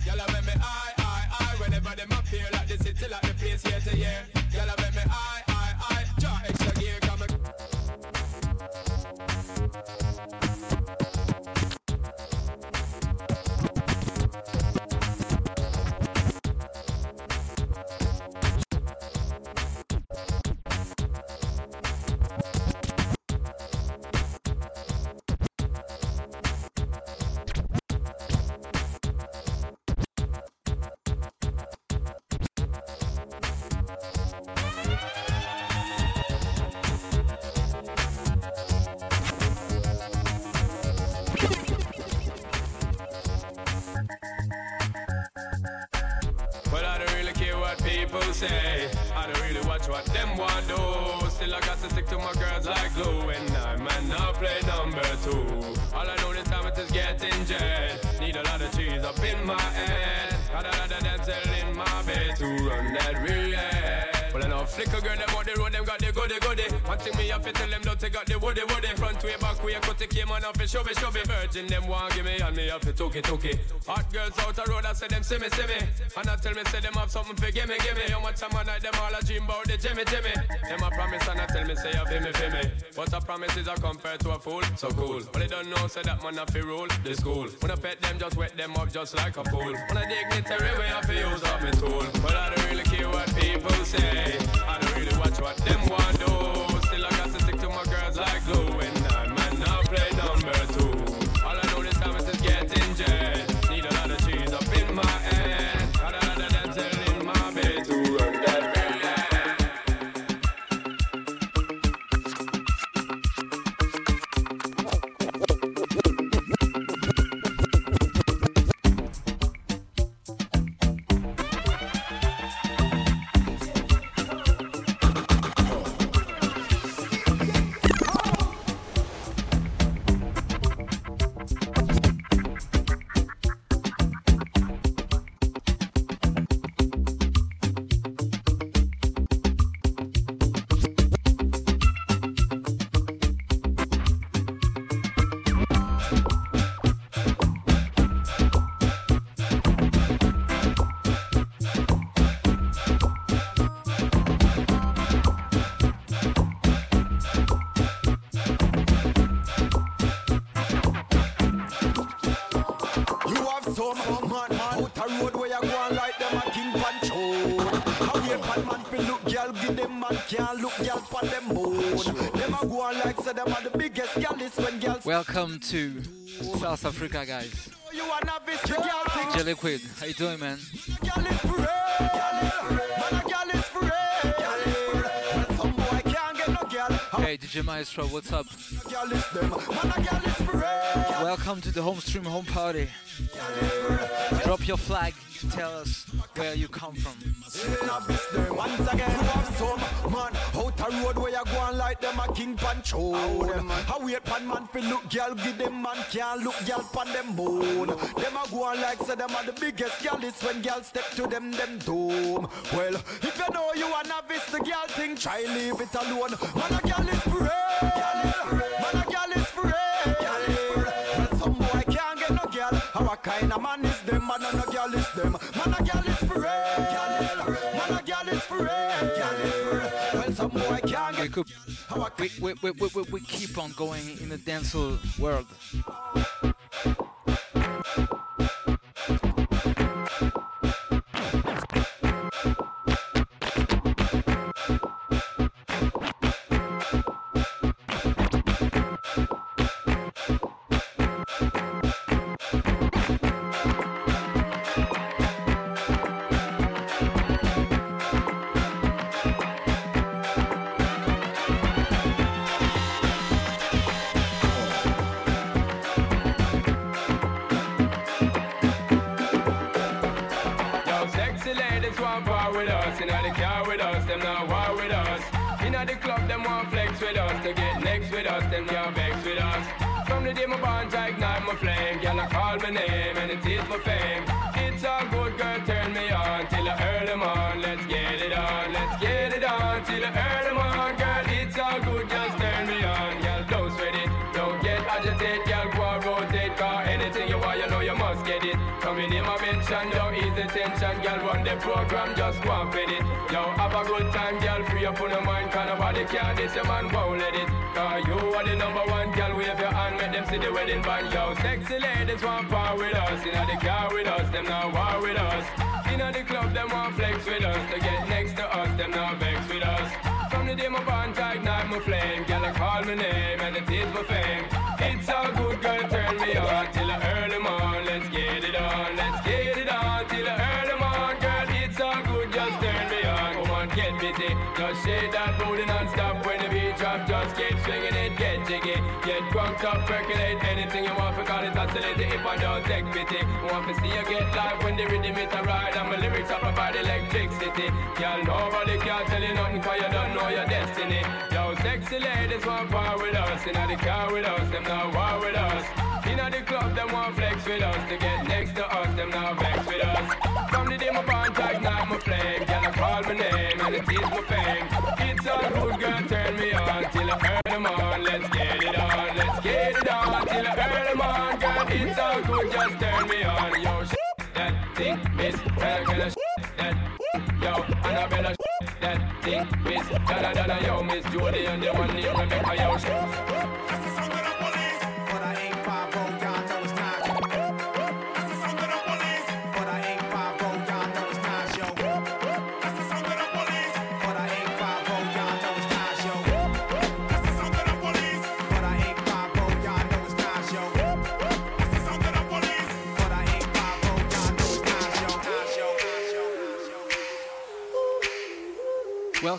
tookie tookie. Hot girls out the road, I say them see me, see me. And I tell me, say them have something for gimme, gimme. How much time I like them all, a dream about the Jimmy, Jimmy. Them I promise and I tell me, say you feel me, feel me. But a promise is a compare to a fool, so cool. But they don't know, say that man a fi rule the cool. When I pet them, just wet them up just like a fool. When I dignitary way, I fi use up me tool. But I don't really care what people say. I don't really watch what them want do. Still I got to stick to my girls like glue. Welcome to South Africa, guys. You wanna visit the girl thing. J Liquid, how you doing, man? Girl. Hey, DJ Maestro, what's up? Girl is them. Man a girl is for real. Welcome to the home stream home party. Drop your flag to tell us where you come from. Once again, you have some man out a road where you go on like them a king pan show. I wait pan man fi look girl, give them man can't look girl pan them bone. Them a go on like say them are the biggest girl is when girls step to them them dome. Well, if you know you a novice, the girl thing try leave it alone. Man a girl is kind of man is them? Man girl is them. Man a girl is. Man a girl is. Well, some boy can't get. we, we, we, we, we, we keep on going in the dancehall world. Fame my and it is my fame. It's a good, girl, the program, just go and fit it. Yo, have a good time, girl, free up on your mind, can nobody can this, your man won't let it. Cause you are the number one, girl, wave your hand, make them see the wedding band, yo. Sexy ladies want power with us, inna the car with us, them not war with us. Inna the club, them want flex with us, to get next to us, them not vex with us. From the day my bond, I ignite my flame, girl, I call my name, and it is my fame. It's all good, girl, turn me on, till I earn them when the rhythm it a ride, and my lyrics are provide electricity. Girl, nobody can tell you nothing, cause you don't know your destiny. Yo, sexy ladies want power with us, inna the car with us, them not war with us. Inna the club, them want flex with us, to get next to us, them not vex with us. From the day my bond, ignite my flame, I call my name, and it is my fame. It's all good, girl, turn me on, till I earn them on, let's get it on, let's get it on, till I earn them on, girl, it's all good, just turn me on, yo, thing, miss, of sh- that, yo, Annabella, sh- that thing, miss, da da yo, miss. Jody, and the one named Rebecca, yo,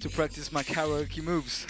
to practice my karaoke moves.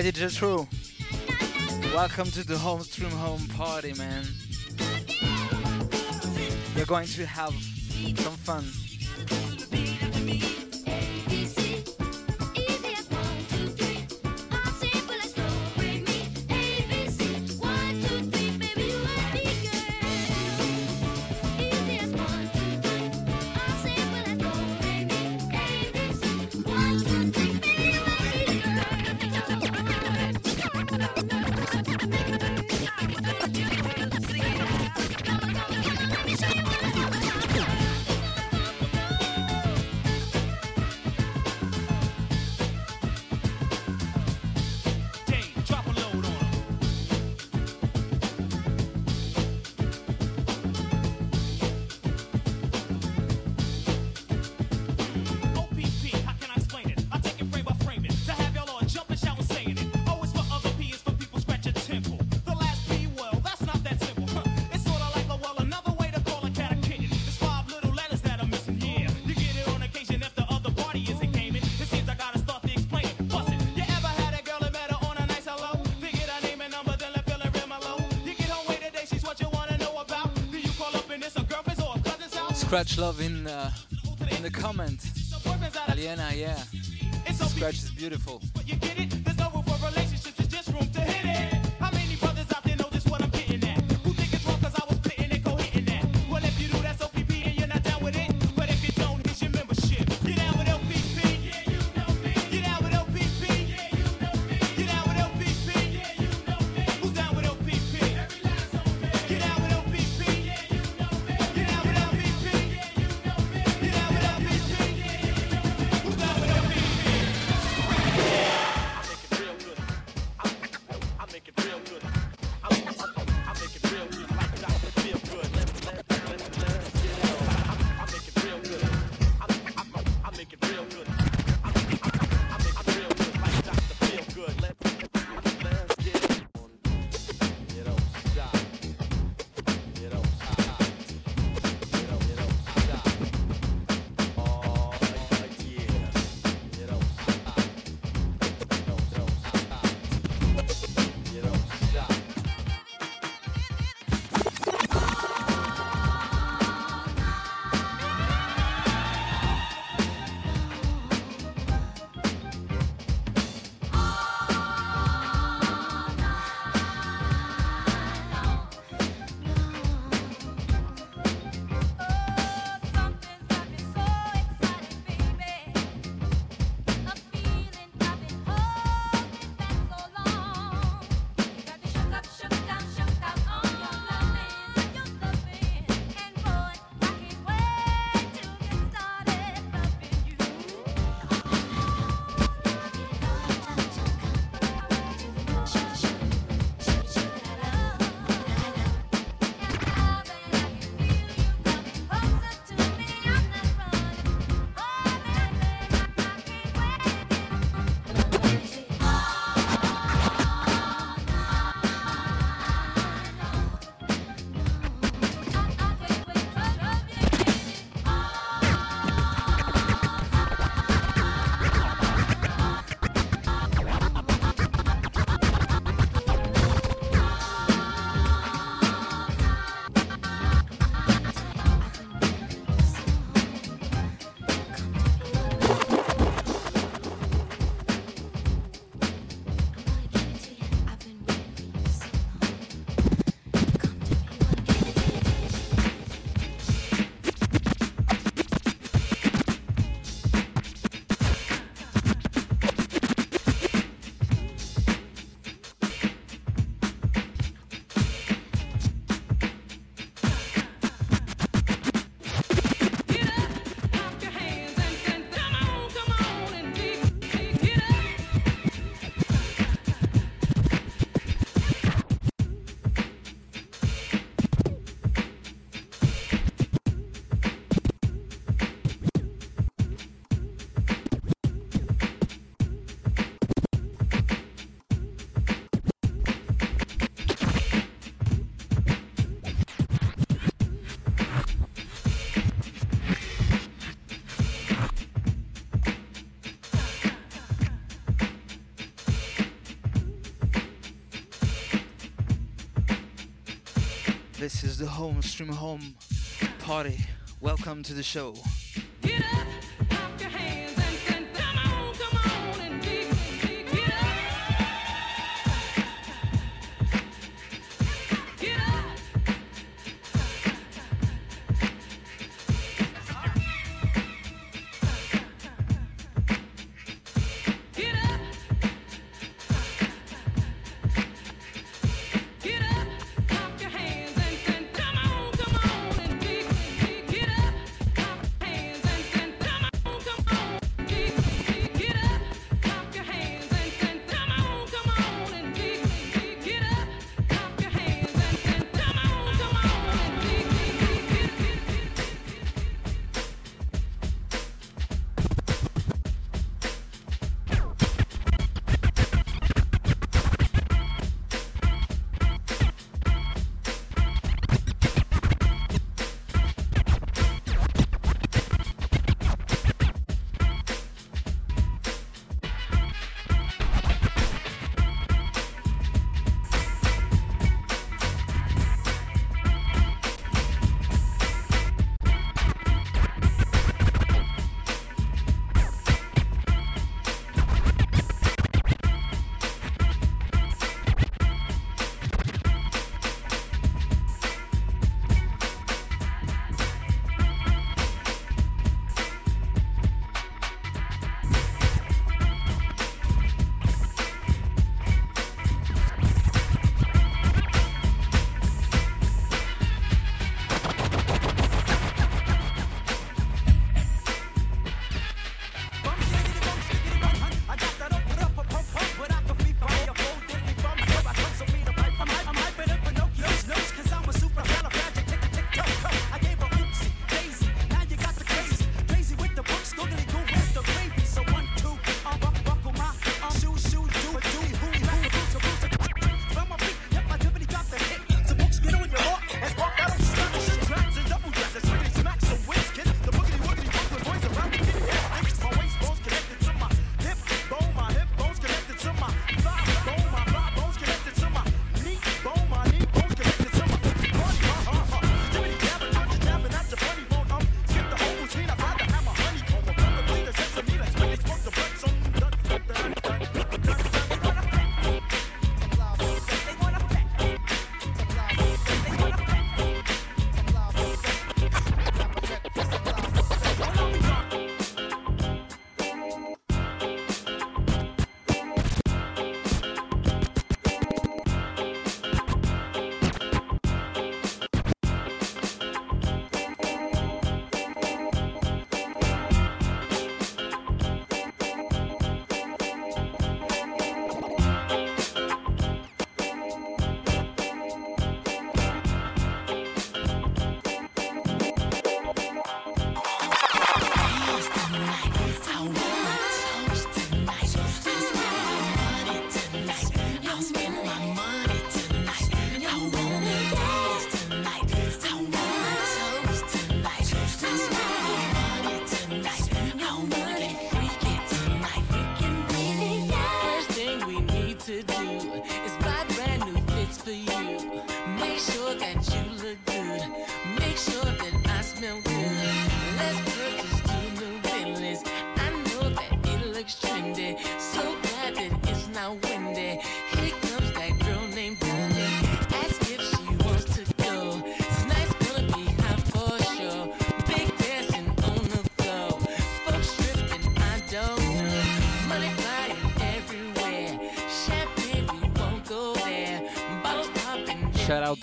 I did true. Welcome to the home stream home party, man. You're going to have some fun. Scratch love in uh, in the comments. Aliena, yeah. Scratch is beautiful. home, stream home, party. Welcome to the show.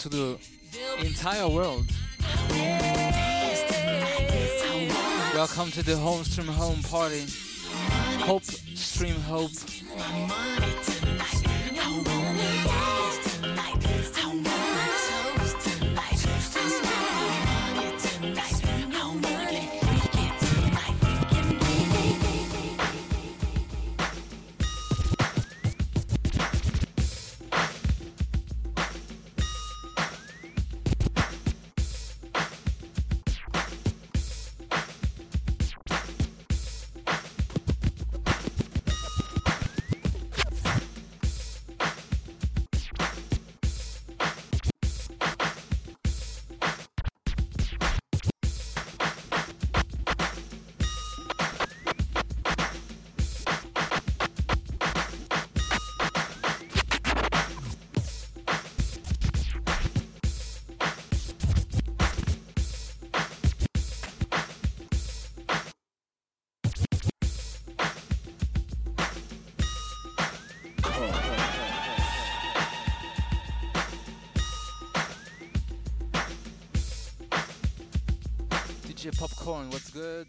to the entire world. Welcome to the Home Stream Home party. Home Stream Home. Popcorn, what's good?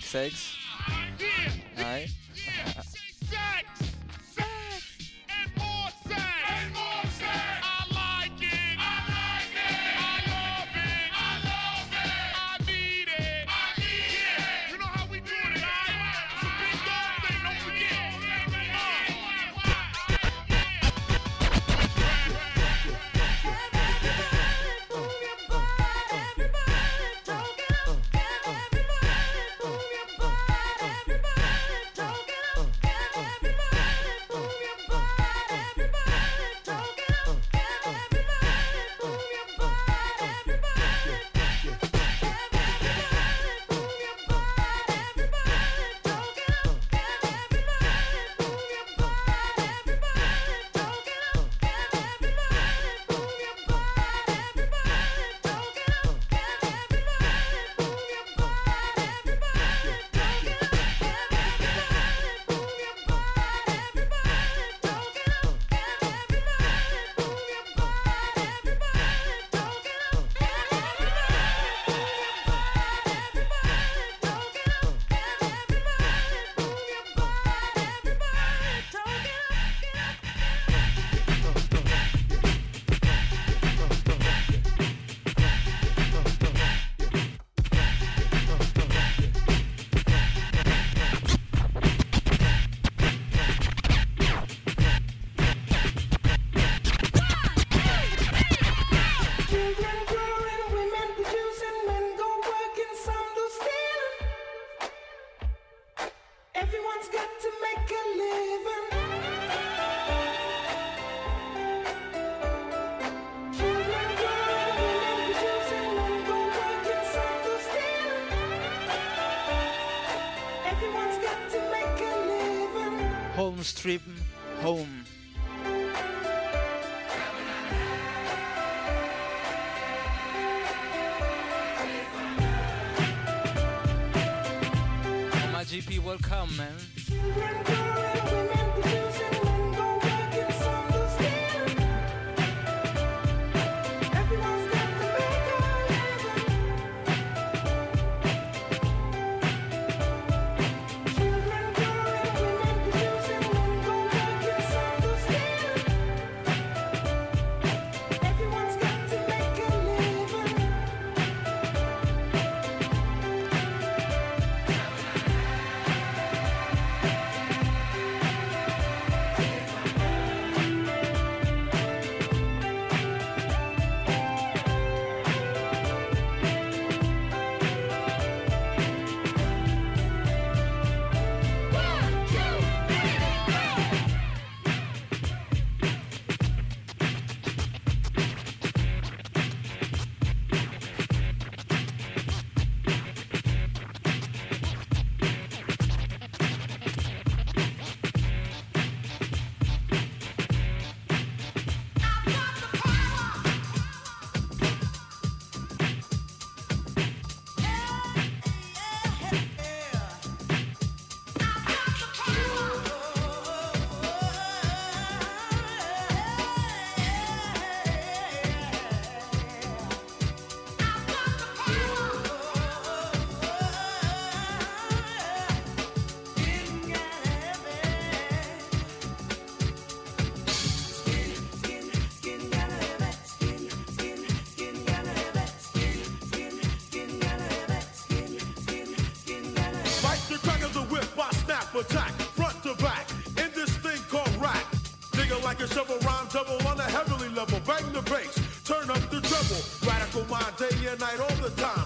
Going down. Home. A double on a heavenly level. Bang the bass, turn up the treble. Radical mind, day and night, all the time.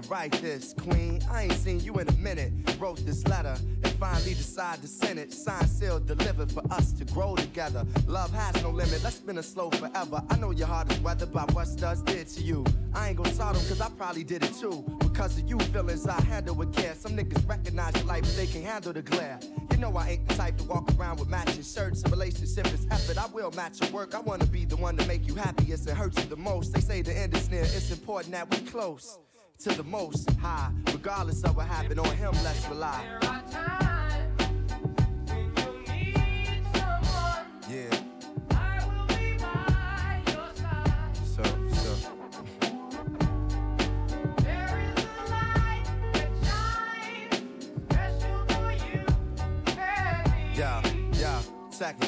to write this, Queen. I ain't seen you in a minute. Wrote this letter and finally decided to send it. Signed, sealed, delivered for us to grow together. Love has no limit. Let's spin it slow forever. I know your heart is weathered by what studs did to you. I ain't gonna them cause I probably did it too. Because of you feelings I handle with care. Some niggas recognize your life, but they can't handle the glare. You know I ain't the type to walk around with matching shirts. A relationship is effort. I will match your work. I wanna be the one to make you happiest and hurt you the most. They say the end is near. It's important that we close to the most high. Regardless of what happened on him, let's rely. Yeah. So, so. Shines, yeah, yeah, second.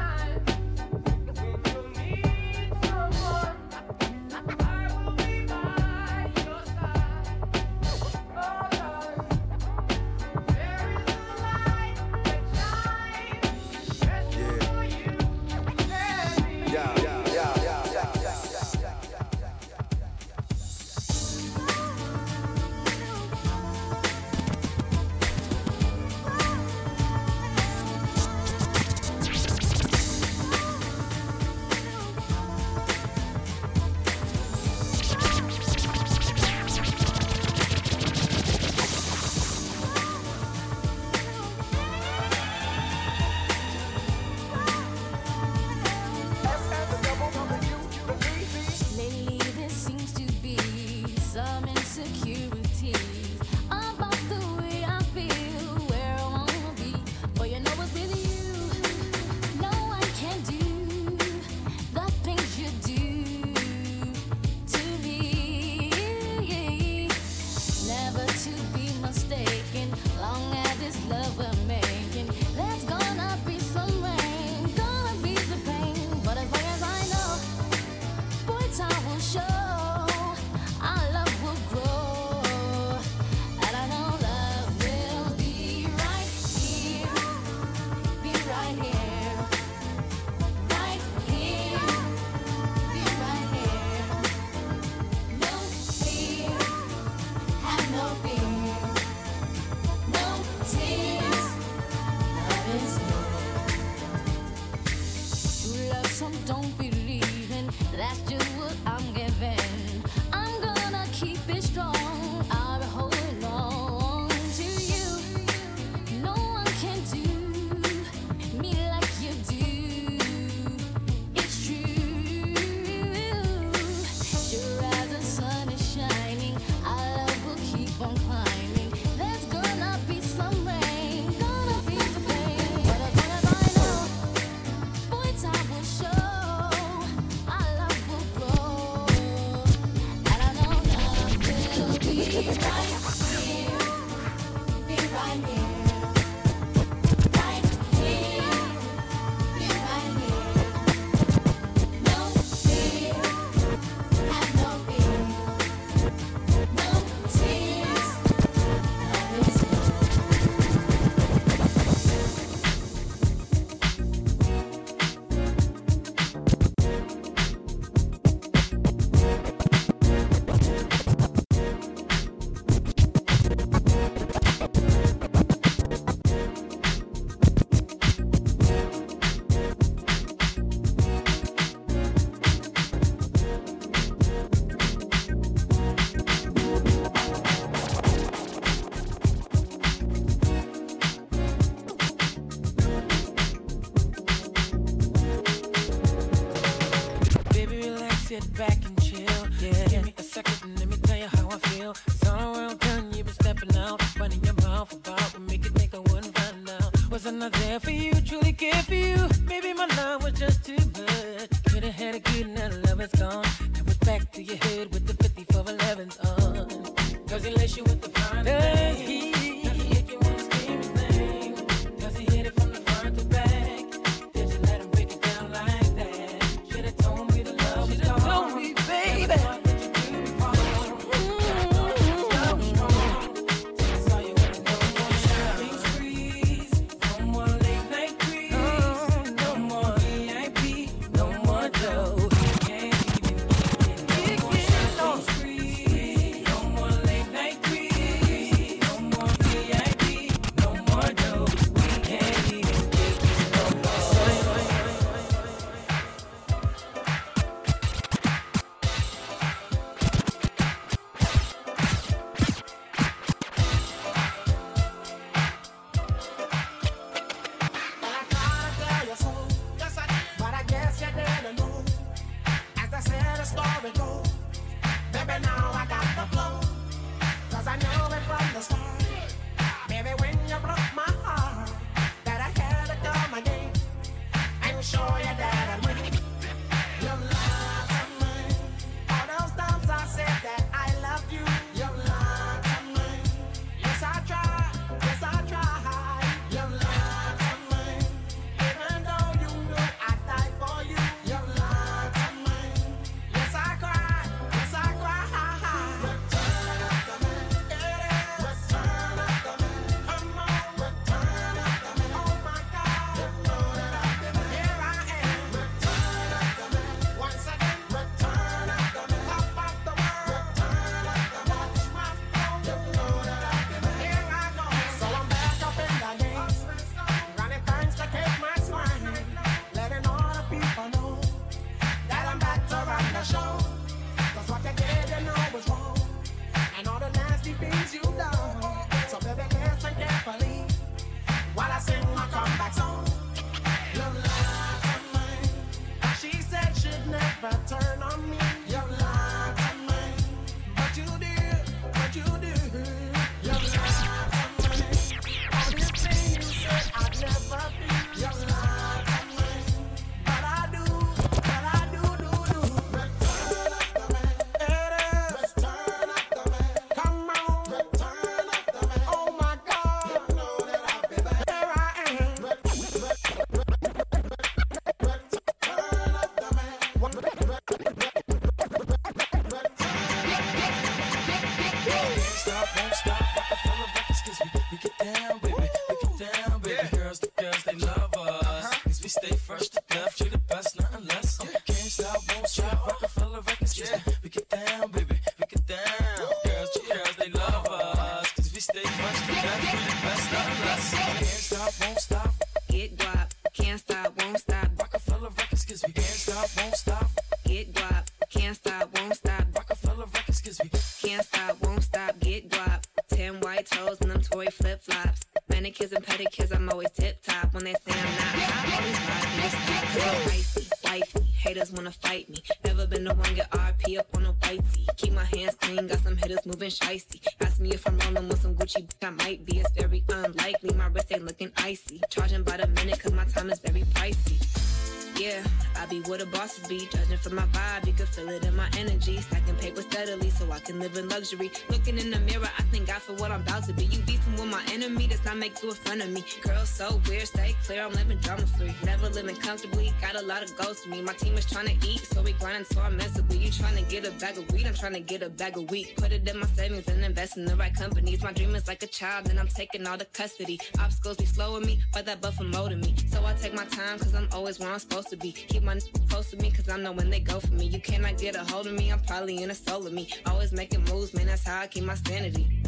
I'm about to be. You beefing with my enemy, does not make you a friend of me. Girl, so weird, stay clear, I'm living drama free. Never living comfortably, got a lot of goals for me. My team is trying to eat, so we grinding so I'm mentally. You trying to get a bag of weed, I'm trying to get a bag of wheat. Put it in my savings and invest in the right companies. My dream is like a child, and I'm taking all the custody. Obstacles be slowing me, but that buffer molding me. So I take my time, cause I'm always where I'm supposed to be. Keep my n- close to me, cause I know when they go for me. You cannot get a hold of me, I'm probably in a soul of me. Always making moves, man, that's how I keep my sanity.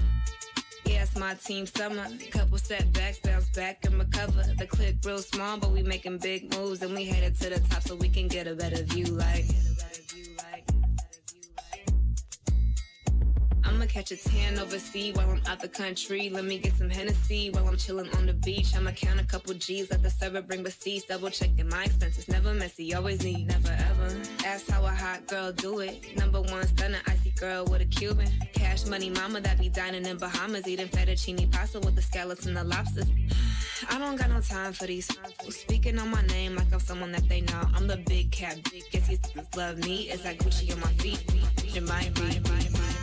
It's my team summer. Couple setbacks, bounce back and recover. The clip real small, but we making big moves and we headed to the top so we can get a better view. Like, I'ma catch a tan overseas while I'm out the country. Let me get some Hennessy while I'm chilling on the beach. I'ma count a couple G's, let the server bring receipts. Double checking my expenses, never messy, always need, never ever. That's how a hot girl do it. Number one stunner, icy girl with a Cuban. Cash money mama that be dining in Bahamas, eating fettuccine pasta with the scallops and the lobsters. I don't got no time for these. Speaking on my name like I'm someone that they know. I'm the big cat, big guess you love me. It's like Gucci on my feet. It might be.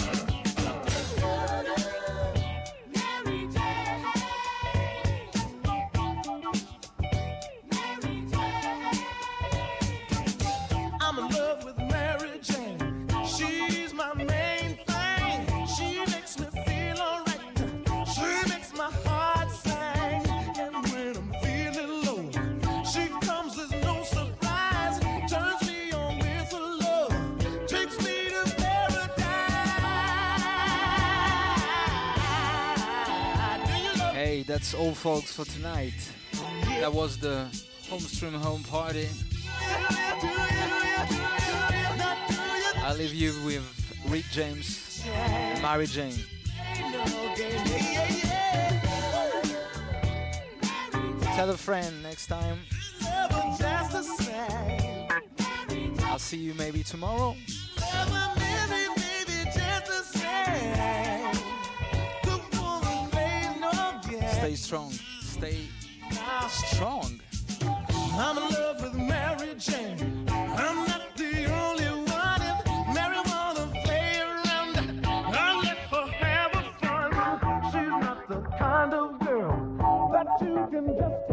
that's all folks for tonight. That was the home stream home party. I leave you with Rick James and Mary Jane. Tell a friend next time. I'll see you maybe tomorrow. Stay strong. Stay strong. I'm in love with Mary Jane. I'm not the only one. If Mary wanna play around, I'll have a fun. She's not the kind of girl that you can just